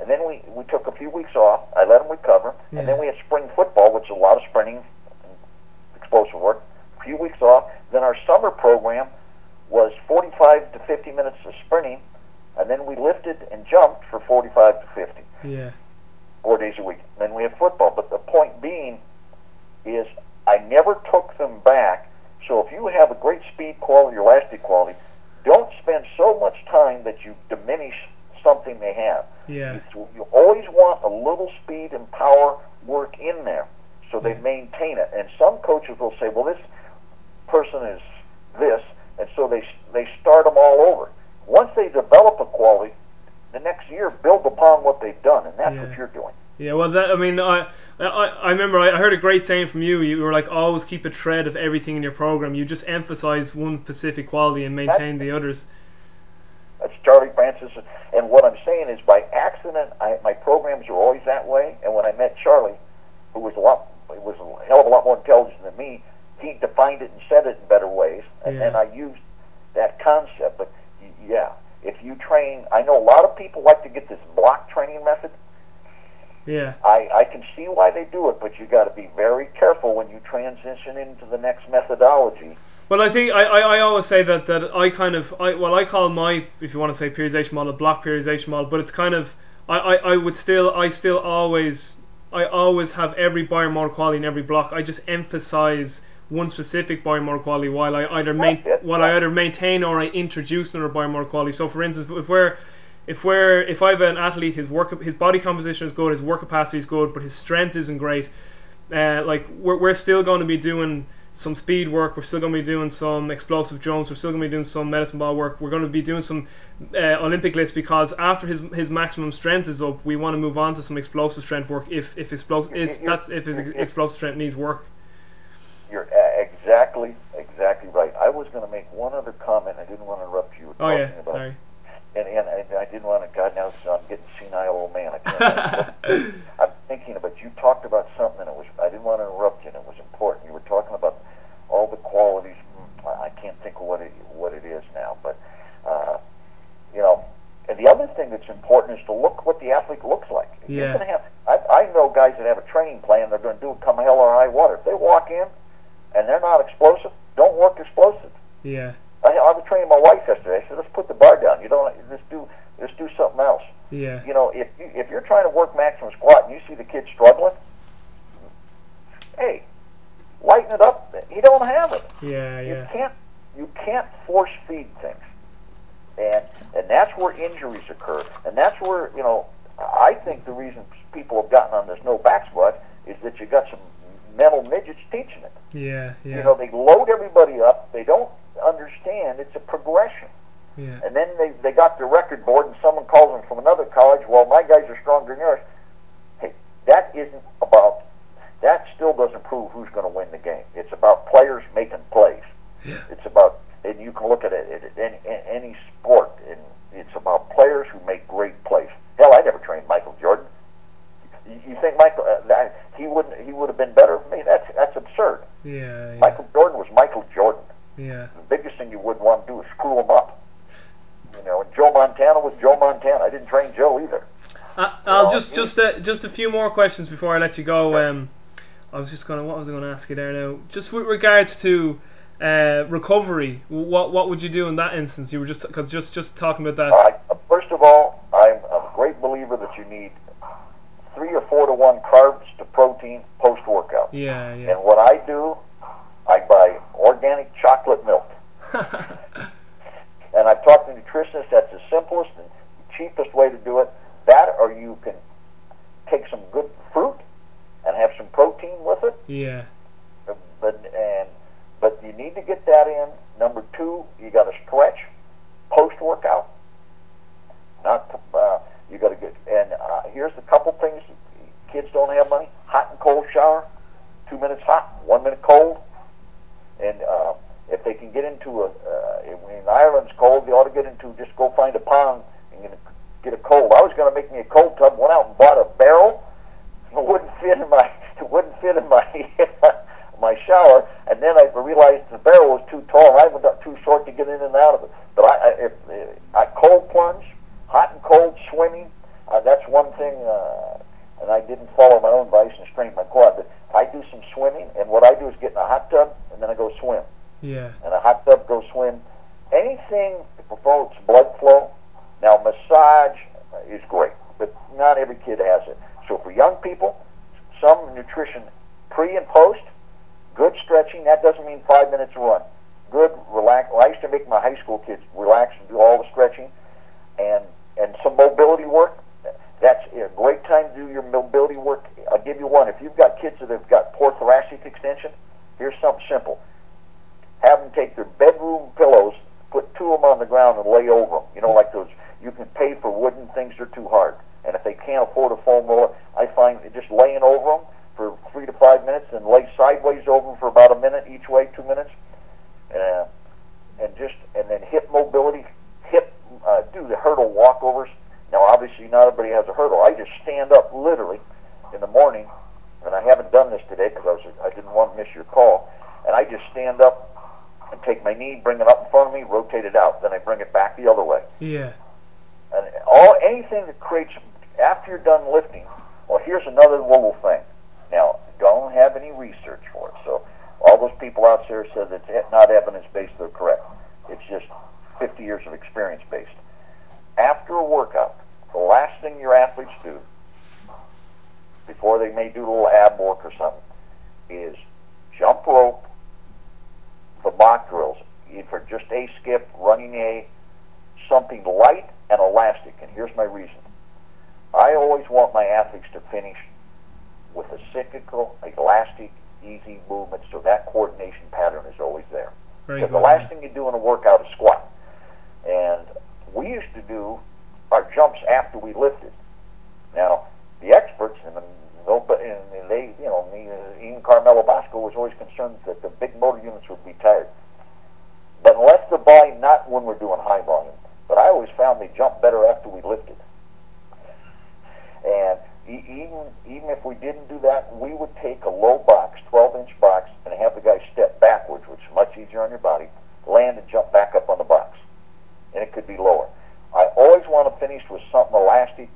And then we, we took a few weeks off. I let them recover. Yeah. And then we had spring football, which is a lot of sprinting explosive work. A few weeks off. Then our summer program was 45 to 50 minutes of sprinting. And then we lifted and jumped for 45 to 50 Yeah, four days a week. Then we have football. But the point being is I never took them back. So if you have a great speed quality or elastic quality, don't spend so much time that you diminish something they have. yeah, You, you always want a little speed and power work in there so they Yeah. maintain it. And some coaches will say, well, this person is this, and so they they start them all over. Once they develop a quality, the next year build upon what they've done, and that's Yeah. what you're doing. yeah. Well, that I mean, I I, I remember I I heard a great saying from you. You were like, always keep a thread of everything in your program. You just emphasize one specific quality and maintain the others. That's Charlie Francis. And what I'm saying is, by accident, I, my programs are always that way. And when I met Charlie, who was a lot, was a hell of a lot more intelligent than me, he defined it and said it in better ways. And Yeah. then I used that concept. But yeah, if you train, I know a lot of people like to get this block training method. Yeah, I, I can see why they do it, but you got to be very careful when you transition into the next methodology. Well, I think I, I, I always say that, that I kind of I well I call my if you want to say periodization model a block periodization model, but it's kind of I, I, I would still I still always I always have every biomotor quality in every block. I just emphasize one specific biomotor quality while I either main, while I either maintain or I introduce another biomotor quality. So for instance, if we're if we're if I have an athlete, his work his body composition is good, his work capacity is good, but his strength isn't great. Uh, like we're, we're still going to be doing some speed work. We're still going to be doing some explosive jumps. We're still going to be doing some medicine ball work. We're going to be doing some uh, Olympic lifts because after his his maximum strength is up, we want to move on to some explosive strength work. If if explosive is You- you- that's if his explosive strength needs work. You're uh, exactly, exactly right. I was going to make one other comment. I didn't want to interrupt you. Oh yeah, about- sorry. And, and, and I didn't want to. God, now I'm getting senile old man. I can't. [LAUGHS] I'm thinking about you talked about something, and it was. I didn't want to interrupt you, and it was important. You were talking about all the qualities. Mm, I I can't think of what it what it is now, but uh, you know. And the other thing that's important is to look what the athlete looks like. If Yeah. have. I, I know guys that have a training plan. They're going to do it come hell or high water. If they walk in and they're not explosive, don't work explosive. Yeah, I, I was training my wife yesterday. I said, let's put the bar down. You don't just do just do something else. yeah, You know, if you, if you're trying to work maximum squat and you see the kid struggling, hey, lighten it up. He don't have it. yeah, You yeah, can't you can't force feed things, and and that's where injuries occur, and that's where you know I think the reason people have gotten on this no back squat is that you got some mental midgets teaching it. yeah, yeah. You know, they load everybody up. They don't understand it's a progression. yeah, And then they, they got the record board, and someone calls them from another college. Well, my guys are stronger than yours. Hey, that isn't about. That still doesn't prove who's going to win the game. It's about players making plays. Yeah. It's about, and you can look at it in any, any sport, and it's about players who make great plays. Hell, I never trained Michael Jordan. You, you think Michael? Uh, he wouldn't. He would have been better than me. That's that's absurd. Yeah. Yeah. Michael Jordan was Michael Jordan. yeah. The biggest thing you wouldn't want to do is screw him up. You know, and Joe Montana was Joe Montana. I didn't train Joe either. Uh, I'll Well, just just uh, just a few more questions before I let you go. Um, I was just gonna what was I gonna ask you there now? Just with regards to uh, recovery, what what would you do in that instance? You were just because just just talking about that. Right. First of all, I'm a great believer that you need three or four to one carbs to protein post workout. Yeah, yeah, And what I do, athletes to finish with a cyclical, elastic, easy movement so that coordination pattern is always there. very Because good. the last thing you do in a workout is squat. And we used to do our jumps after we lifted. Now, the experts, and, nobody, and they, you know, me, even Carmelo Bosco was always concerned that the big motor units would be tired. But unless the body, not when we're doing high volume, but I always found they jump better after we lifted. And even even if we didn't do that, we would take a low box, 12 inch box, and have the guy step backwards, which is much easier on your body, land and jump back up on the box. And it could be lower. I always want to finish with something elastic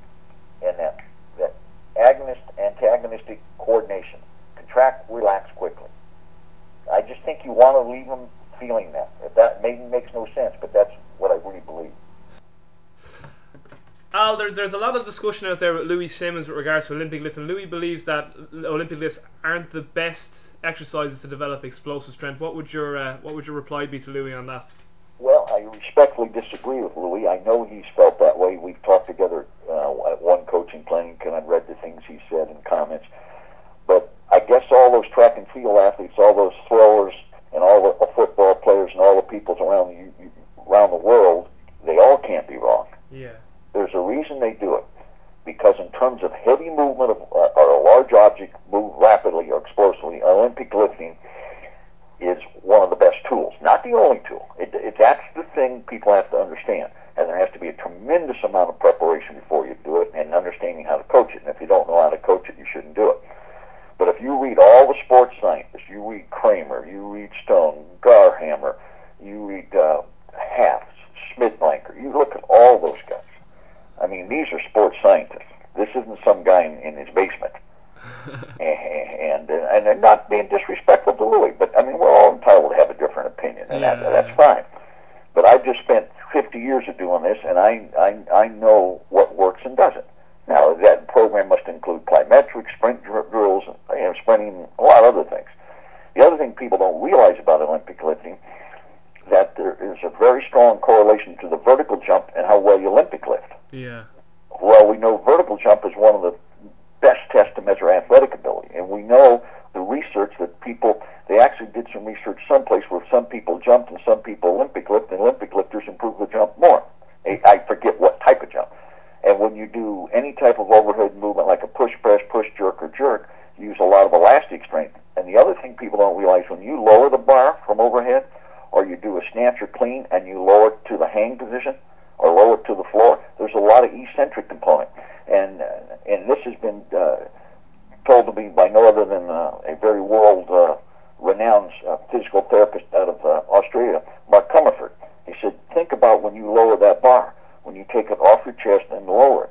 and that, that agonist antagonistic coordination. Contract, relax quickly. I just think you want to leave them feeling that. If that maybe makes no sense, but that's what I really believe. Al, there, there's a lot of discussion out there with Louie Simmons with regards to Olympic lifts, and Louie believes that Olympic lifts aren't the best exercises to develop explosive strength. What would your uh, what would your reply be to Louie on that? Well, I respectfully disagree with Louis. I know he's felt that way. We've talked together uh, at one coaching planning, and I've read the things he said in comments. But I guess all those track and field athletes, all those throwers, and all the football players, and all the people around the, around the world, they all can't be wrong. Yeah, There's a reason they do it. Because in terms of heavy movement of, uh, or a large object move rapidly or explosively, Olympic lifting is one of the best tools, not the only tool. It, it, that's the thing people have to understand. And there has to be a tremendous amount of preparation before you do it and understanding how to coach it. And if you don't know how to coach it, you shouldn't do it. But if you read all the sports scientists, you read Kraemer, you read Stone, Garhammer, you read uh, Hafs, Schmidtbleicher, you look at all those guys. I mean, these are sports scientists. This isn't some guy in, in his basement. [LAUGHS] and, and uh, and not being disrespectful to Louie, but I mean we're all entitled to have a different opinion, and Yeah. that, that's fine. But I've just spent 50 years of doing this, and I, I I know what works and doesn't. Now that program must include plyometrics, sprint drills, and, you know, sprinting, a lot of other things. The other thing people don't realize about Olympic lifting that there is a very strong correlation to the vertical jump and how well you Olympic lift. Yeah. Well, we know vertical jump is one of the best tests to measure athletic ability, and we know the research that people they actually did some research someplace where some people jumped and some people Olympic lift, and Olympic lifters improved the jump more. I I forget what type of jump. And when you do any type of overhead movement like a push press, push jerk, or jerk, you use a lot of elastic strength. And the other thing people don't realize when you lower the bar from overhead, you do a snatch or clean and you lower it to the hang position, or lower it to the floor, there's a lot of eccentric component. And uh, and this has been uh, told to me by no other than uh, a very world uh, renowned uh, physical therapist out of uh, Australia, Mark Comerford. He said, think about when you lower that bar, when you take it off your chest and lower it.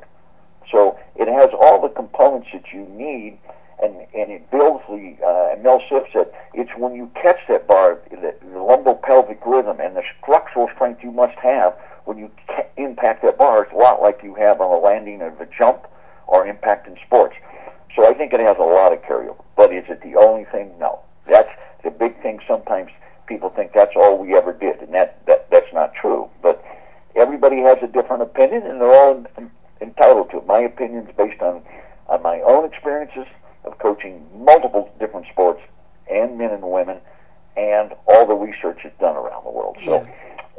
So it has all the components that you need, and, and it builds the, uh, and Mel Siff said, it's when you catch that bar, the, the lumbopelvic rhythm and the structural strength you must have when you ca- impact that bar. It's a lot like you have on a landing of a jump or impact in sports. So I think it has a lot of carryover. But is it the only thing? No. That's the big thing. Sometimes people think that's all we ever did, and that, that that's not true. But everybody has a different opinion, and they're all en- entitled to it. My opinion is based on on my own experiences of coaching multiple different sports and men and women, and all the research is done around the world. So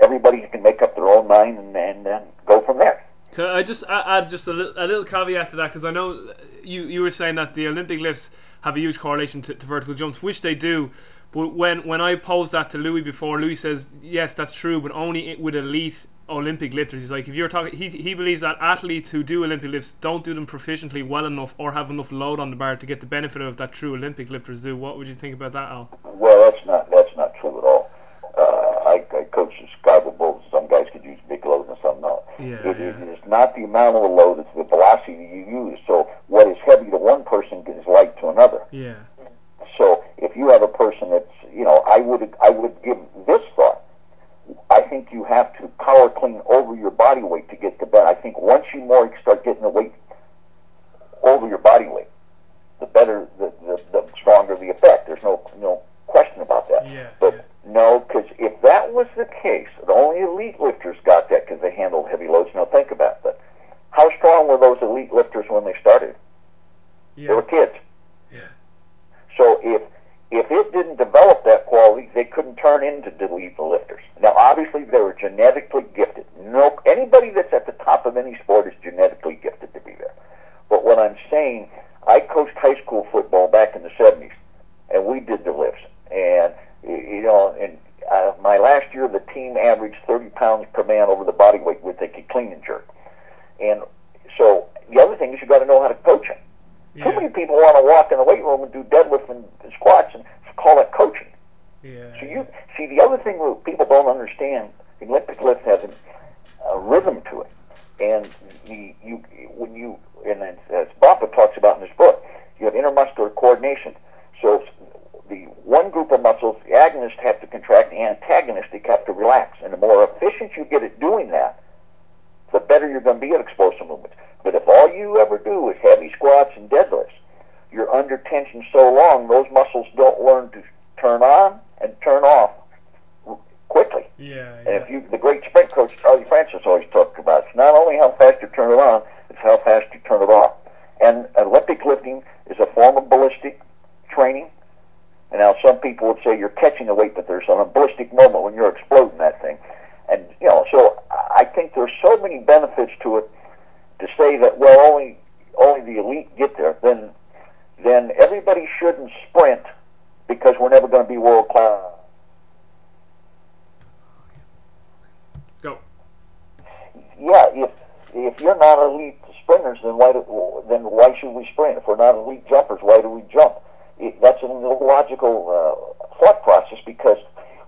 everybody can make up their own mind and and then go from there. Can I just add just a little, a little caveat to that because I know you you were saying that the Olympic lifts have a huge correlation to, to vertical jumps, which they do. But when when I posed that to Louie before, Louie says yes, that's true, but only with elite Olympic lifters. He's like, if you're talking, he, he believes that athletes who do Olympic lifts don't do them proficiently well enough or have enough load on the bar to get the benefit of that true Olympic lifters do. What would you think about that, Al? Well, that's not that's not true at all. Uh, I, I coach the Chicago Bulls. Some guys could use big loads and some not. Yeah, It yeah. is not the amount of the load; it's the velocity you use. So what is heavy to one person is light to another. Yeah, So if you have a person that's, you know, I would I would give this thought. I think you have to power clean over your body weight to get the better. I think once you more start getting the weight over your body weight, the better, the, the, the stronger the effect. There's no no question about that. yeah, But yeah. no, because if that was the case, the only elite lifters got that because they handled heavy loads. Now think about that. How strong were those elite lifters when they started? They were kids. yeah, So if if it didn't develop that quality, they couldn't turn into elite lifters. Now, obviously, they were genetically gifted. No, anybody that's at the top of any sport is genetically gifted to be there. But what I'm saying, I coached high school football back in the '70s, and we did the lifts. And you know, in uh, my last year, the team averaged 30 pounds per man over the body weight with could clean and jerk. And so the other thing is you got to know how to coach them. Too many people want to walk in the weight room and do deadlift and squats and call that coaching. yeah. So you see the other thing that people don't understand: the Olympic lift has a, a rhythm to it, and the, you when you and as, as Bompa talks about in his book, you have intermuscular coordination. So the one group of muscles, the agonist have to contract, the antagonistic have to relax, and the more efficient you get at doing that, the better you're going to be at explosive movements. But if all you ever do is heavy squats and deadlifts, you're under tension so long, those muscles don't learn to turn on and turn off quickly. Yeah, And yeah. if you, the great sprint coach Charlie Francis always talked about, it's not only how fast you turn it on, it's how fast you turn it off. And Olympic lifting is a form of ballistic training. And now some people would say you're catching the weight, but there's a ballistic moment when you're exploding that thing. And you know, so I think there's so many benefits to it. To say that well, only only the elite get there, then then everybody shouldn't sprint because we're never going to be world class. Go. Yeah, if if you're not elite sprinters, then why do, then why should we sprint? If we're not elite jumpers, why do we jump? It, that's an illogical uh, thought process because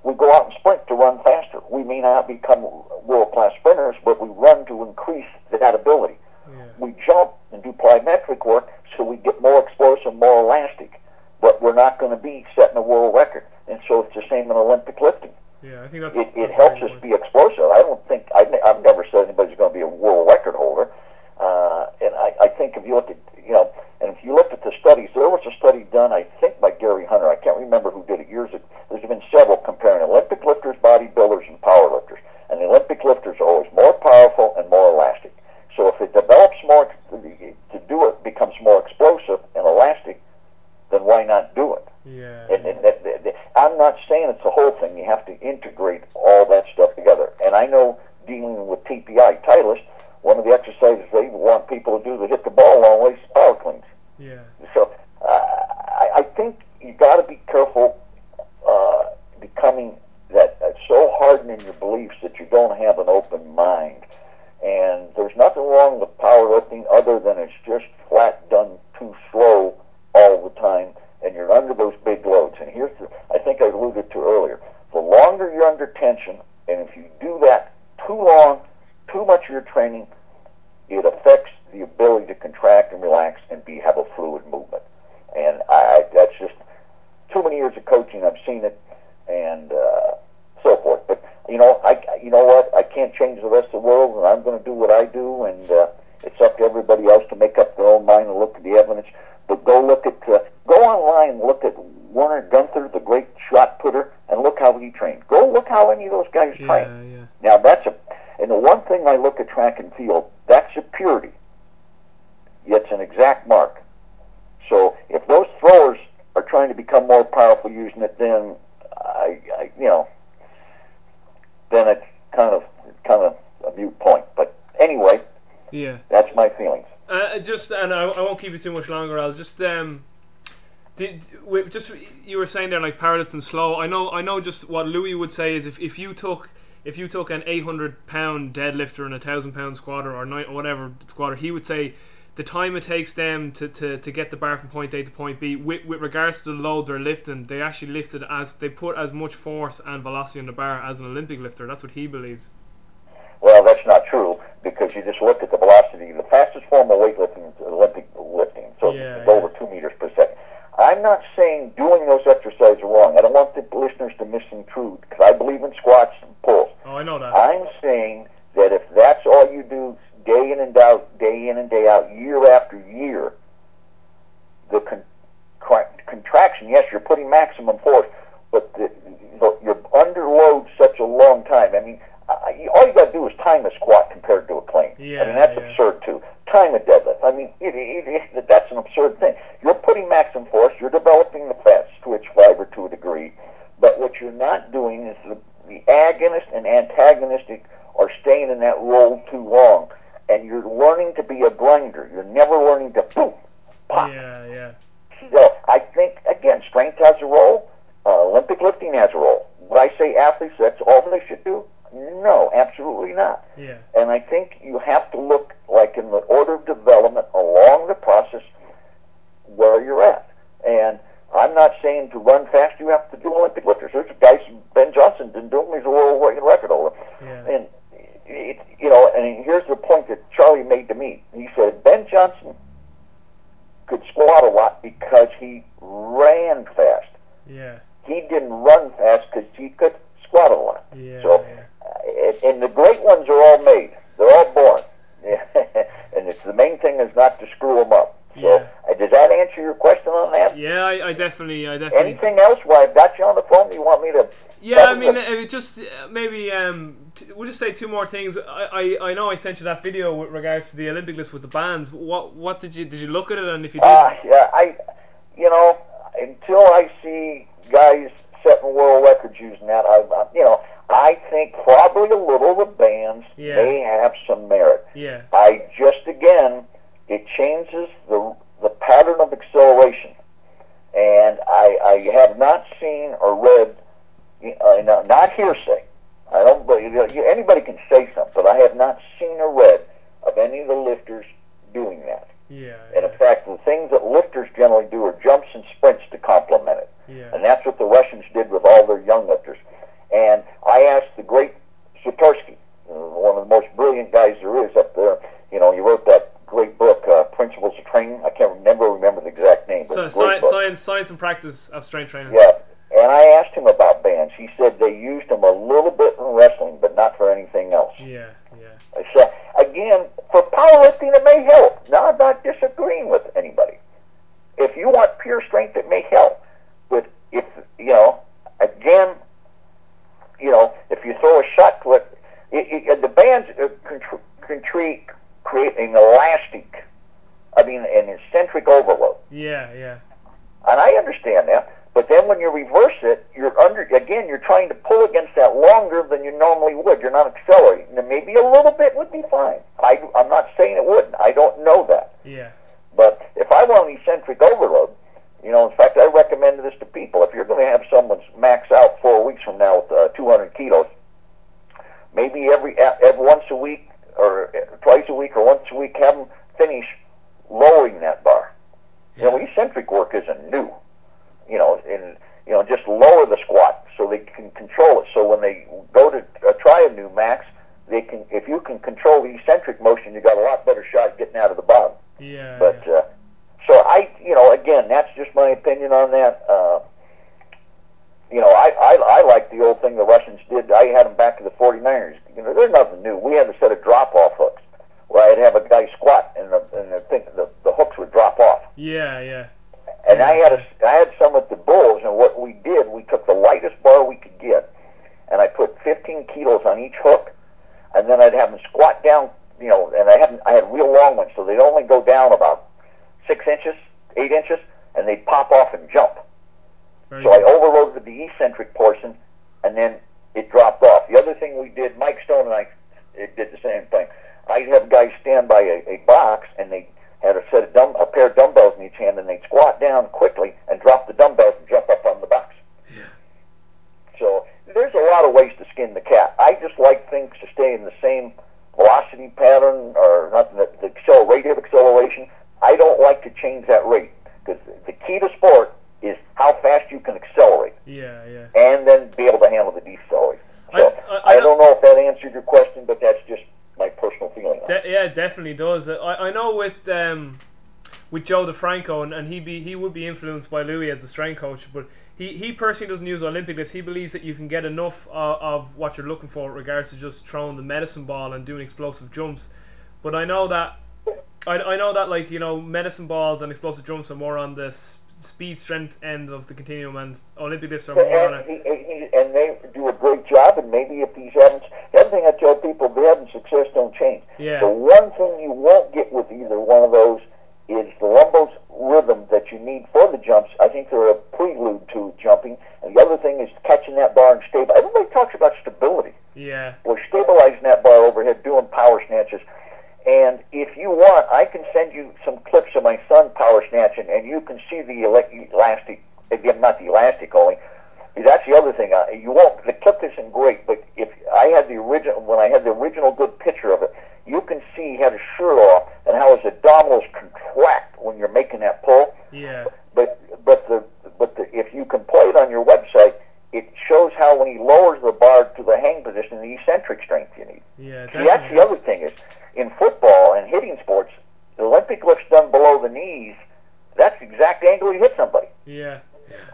we go out and sprint to run faster. We may not become world class sprinters, but we run to increase that ability. Yeah. We jump and do plyometric work so we get more explosive, more elastic. But we're not going to be setting a world record. And so it's the same in Olympic lifting. Yeah, I think that's. It, it that's helps us be explosive. I don't think I've, I've never said anybody's going to be a world record holder. Uh, and I, I think if you look at you know, and if you look at the studies, there was a study done I think by Gary Hunter. I can't remember who did it years ago. There's been several comparing Olympic lifters, bodybuilders, and power lifters. And the Olympic lifters are always more powerful and more elastic. So if it develops more to do it becomes more explosive and elastic, then why not do it? Yeah. And, and that, that, I'm not saying it's the whole thing. You have to integrate all that stuff together. And I know dealing with TPI Titleist, one of the exercises they want people to do to hit the ball long ways is power cleans. Yeah. So uh, I, I think you got to be careful uh, becoming that uh, so hardened in your beliefs that you don't have an open mind. And there's nothing wrong with powerlifting other than it's just flat done too slow all the time, and you're under those big loads. And here's the, I think I alluded to earlier. The longer you're under tension, and if you do that too long, too much of your training, it affects the ability to contract and relax and be have a fluid movement. And I, that's just too many years of coaching. I've seen it, and uh, so forth. But you know, I you know what? The rest of the world, and I'm going to do what I do, and uh, too much longer. I'll just um, did we, just you were saying there like powerlifting slow. I know I know just what Louie would say is if, if you took if you took an eight hundred pound deadlifter and a thousand pound squatter or nine or whatever squatter, he would say the time it takes them to, to, to get the bar from point A to point B with, with regards to the load they're lifting, they actually lifted as they put as much force and velocity on the bar as an Olympic lifter. That's what he believes. Well, that's not true because you just looked at the velocity. The fastest form of weightlifting So Yeah, it's over two meters per second. I'm not saying doing those exercises are wrong. I don't want the listeners to misintrude because I believe in squats and pulls. Oh, I know that. I'm saying that if that's all you do day in and out, day in and day out, year after year, the con- contraction, yes, you're putting maximum force, but the, the, you're under load such a long time. I mean, I, all you got to do is time a squat compared to a clean. I Yeah, mean, that's yeah. absurd too. Time a deadlift. I mean, [LAUGHS] it, it, it, that's an absurd thing. You're putting maximum force. You're developing the fast twitch fiber to a degree, but what you're not doing is the, the agonist and antagonistic are staying in that role too long, and you're learning to be a grinder. You're never learning to boom, pop, Yeah, yeah. so I think again, strength has a role. Uh, Olympic lifting has a role. Would I say athletes? That's all they should do? No, absolutely not. Yeah. And I think you have to look like in the order of development along the process where you're at. And I'm not saying to run fast you have to do Olympic lifters. There's guys Ben Johnson didn't do them. He's a world record holder. Yeah. And it, you know, and here's the point that Charlie made to me. He said Ben Johnson could squat a lot because he ran fast. Yeah. He didn't run fast because he could squat a lot. Yeah. So, yeah. Uh, and the great ones are all made. They're all born. [LAUGHS] and it's the main thing is not to screw them up. So, Yeah. uh, does that answer your question on that? Yeah, I, I definitely, I definitely. Anything else? While I've got you on the phone, you want me to? Yeah, I mean, it just uh, maybe um, t- we'll just say two more things. I, I, I know I sent you that video with regards to the Olympic list with the bands. What what did you did you look at it? And if you did, Ah, yeah, I, you know, until I see guys setting world records using that, I, I you know, I think probably a little of the bands Yeah. may have some merit. yeah, I just again, it changes the the pattern of acceleration, and I, I have not not seen or read, uh, not hearsay. I don't. You anybody can say something, but I have not seen or read of any of the lifters doing that. Yeah. And in fact, the things that lifters generally do are jumps and sprints to complement it. Yeah. And that's what the Russians did with all their young lifters. And I asked the great Zatsiorsky, uh, one of the most brilliant guys there is up there. You know, he wrote that great book, uh, Principles of Training. I can't remember remember the exact name. But So, it's a great sci- book. science, science and practice of strength training. Yeah. And I asked him about bands. He said they used them a little bit in wrestling, but not for anything else. Yeah. Yeah. So again, for powerlifting, it may help. Now, I'm not disagreeing with anybody. If you want pure strength, it may help. But if you know, again, you know, if you throw a shot it, it, it the bands uh, contr- contri- create an elastic. I mean, an eccentric overload. Yeah. Yeah. And I understand that. But then when you reverse it, you're under again. You're trying to pull against that longer than you normally would. You're not accelerating. And maybe a little bit would be fine. I, I'm not saying it wouldn't. I don't know that. Yeah. But if I want an eccentric overload, you know, in fact, I recommend this to people. If you're going to have someone max out four weeks from now with uh, 200 kilos, maybe every, every once a week or uh, twice a week or once a week, have them finish lowering that bar. You know, eccentric work isn't new. You know, and you know, just lower the squat so they can control it. So when they go to uh, try a new max, they can. If you can control the eccentric motion, you got a lot better shot getting out of the bottom. Yeah. But yeah. uh, so I, you know, again, that's just my opinion on that. Uh, you know, I, I I like the old thing the Russians did. I had them back to the 49ers. You know, there's nothing new. We had a set of drop-off hooks where I'd have a guy squat and the and the, thing, the the hooks would drop off. Yeah. Yeah. And I had a, I had some at the Bulls, and what we did, we took the lightest bar we could get, and I put 15 kilos on each hook, and then I'd have them squat down, you know, and I had I had real long ones, so they'd only go down about six inches, eight inches, and they'd pop off and jump. Very So I overloaded the eccentric portion, and then it dropped off. The other thing we did, Mike Stone and I it did the same thing. I'd have guys stand by a, a box, and they had a set of dumb, a pair of dumbbells in each hand, and they'd squat down quickly and drop the dumbbells and jump up on the box. Yeah. So there's a lot of ways to skin the cat. I just like things to stay in the same velocity pattern, or not the, the accel- rate of acceleration. I don't like to change that rate because the key to sport is how fast you can accelerate Yeah. Yeah. and then be able to handle the decelerate. So I- I- I, I don't know if that answered your question, but that's just my personal feeling. on it. De- yeah, it definitely does. I, I know with um, with Joe DeFranco, and, and he be he would be influenced by Louie as a strength coach, but he, he personally doesn't use Olympic lifts. He believes that you can get enough uh, of what you're looking for, in regards to just throwing the medicine ball and doing explosive jumps. But I know that I, I know that like you know medicine balls and explosive jumps are more on the s- speed strength end of the continuum, and Olympic lifts are more on And, it. he, he, and they do a great job, and maybe if he's having, the other thing I tell people, if they're having success, don't change. Yeah. The one thing you won't get with either one of those is the lumbos rhythm that you need for the jumps. I think they're a prelude to jumping. And the other thing is catching that bar and stable. Everybody talks about stability. Yeah, We're stabilizing that bar overhead, doing power snatches. And if you want, I can send you some clips of my son power snatching, and you can see the ele- elastic, again, not the elastic only. That's the other thing. Uh, you won't. The clip isn't great, but if I had the original, when I had the original good picture of it, you can see he had his shirt off and how his abdominals contract when you're making that pull. yeah, But but the but the, if you can play it on your website, it shows how when he lowers the bar to the hang position, the eccentric strength you need. yeah. See, that's the other thing is in football and hitting sports, the Olympic lifts done below the knees. That's the exact angle you hit somebody, Yeah,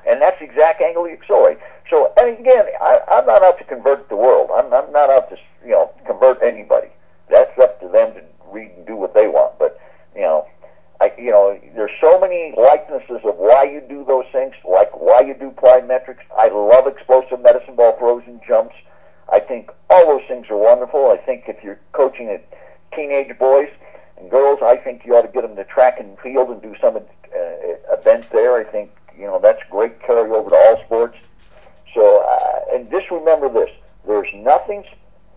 and that's the exact angle you accelerate. So, and again, I, I'm not out to convert the world. I'm, I'm not out to you know convert anybody. That's up to them to read and do what they want. But you know, I you know, there's so many likenesses of why you do those things, like why you do plyometrics. I love explosive medicine ball throws and jumps. I think all those things are wonderful. I think if you're coaching at teenage boys and girls, I think you ought to get them to track and field and do some uh, event there. I think you know that's great carryover to all sports. So, uh, and just remember this: there's nothing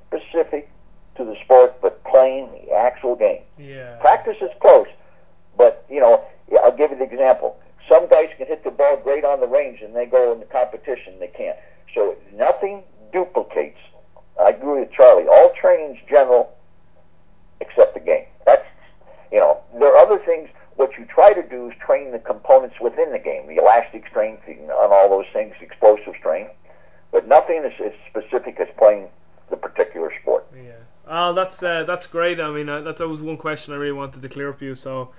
specific to the sport but playing the actual game. yeah. Practice is close, but you know, I'll give you the example. some guys can hit the ball great on the range and they go in the competition, they can't. So nothing duplicates. I agree with Charlie. All training's general except the game. That's, you know, there are other things. What you try to do is train the components within the game, the elastic strength and all those things, explosive strength. But nothing is as specific as playing the particular sport. Yeah. Oh, that's uh, that's great. I mean, uh, that, that was one question I really wanted to clear up you. So,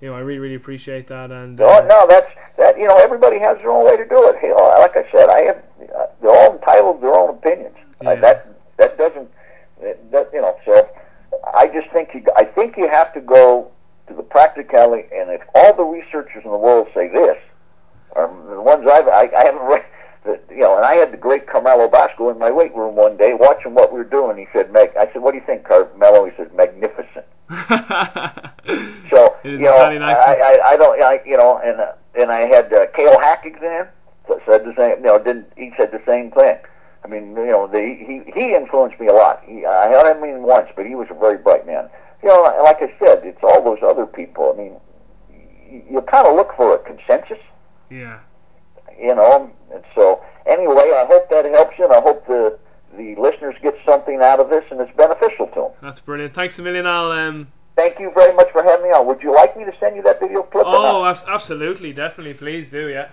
you know, I really really appreciate that. And uh, no, no, that's that. You know, everybody has their own way to do it. You know, like I said, I have uh, they're all entitled to their own opinions. Uh, that that doesn't that you know. So, I just think you. I think you have to go to the practicality. And if all the researchers in the world say this, or the ones I've I, I haven't read you know, and I had the great Carmelo Bosco in my weight room one day watching what we were doing. He said, Meg, I said, what do you think, Carmelo? He said, magnificent. [LAUGHS] so, you know, I, I, I don't, I, you know, and, uh, and I had uh, Keijo Häkkinen in, so said the same, you know, didn't, he said the same thing. I mean, you know, the, he, he influenced me a lot. He, I met him once, but he was a very bright man. You know, like I said, it's all those other people. I mean, you, kind of look for a consensus. Yeah you know. And so, anyway, I hope that helps you, and I hope the the listeners get something out of this, and it's beneficial to them. That's brilliant. Thanks a million, Al. Um, Thank you very much for having me on. Would you like me to send you that video clip? Oh, absolutely, definitely, please do. Yeah.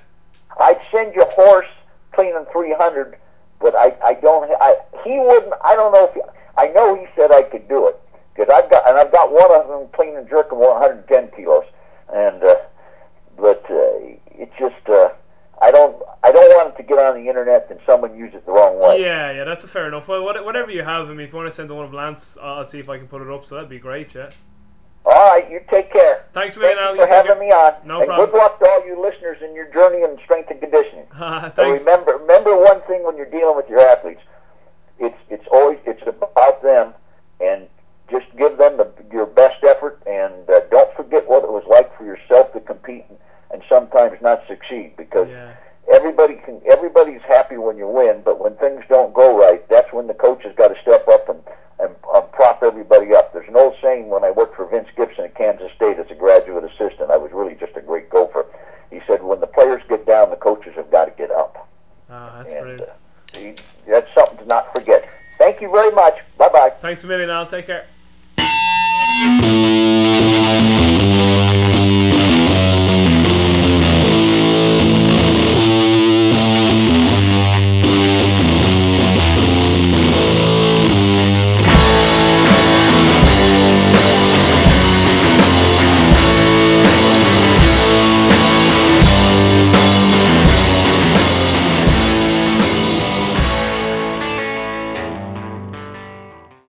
I'd send you Horace cleaning 300, but I I don't. I he wouldn't. I don't know if he, I know he said I could do it because I've got and I've got one of them clean and jerk of 110 kilos, and uh, but uh, it just. Uh, I don't I don't want it to get on the internet and someone use it the wrong way. Yeah, yeah, that's fair enough. Well, whatever you have, I mean, if you want to send one of Lance, I'll see if I can put it up. So that'd be great, yeah. All right, you take care. Thanks million, Thank you for having me on. No and problem. Good luck to all you listeners in your journey in strength and conditioning. [LAUGHS] Thanks. And remember, remember one thing when you're dealing with your athletes, it's it's always it's about them, and just give them the, your best effort, and uh, don't forget what it was like for yourself to compete and, and sometimes not succeed because. Yeah everybody can everybody's happy when you win, but when things don't go right, that's when the coach has got to step up and, and uh, prop everybody up. There's an old saying when I worked for Vince Gibson at Kansas State as a graduate assistant, I was really just a great gopher. He said, when the players get down, the coaches have got to get up. Oh, that's and, brilliant. Uh, he, that's something to not forget. Thank you very much. Bye bye. Thanks a million, Al. Take care. Thank you.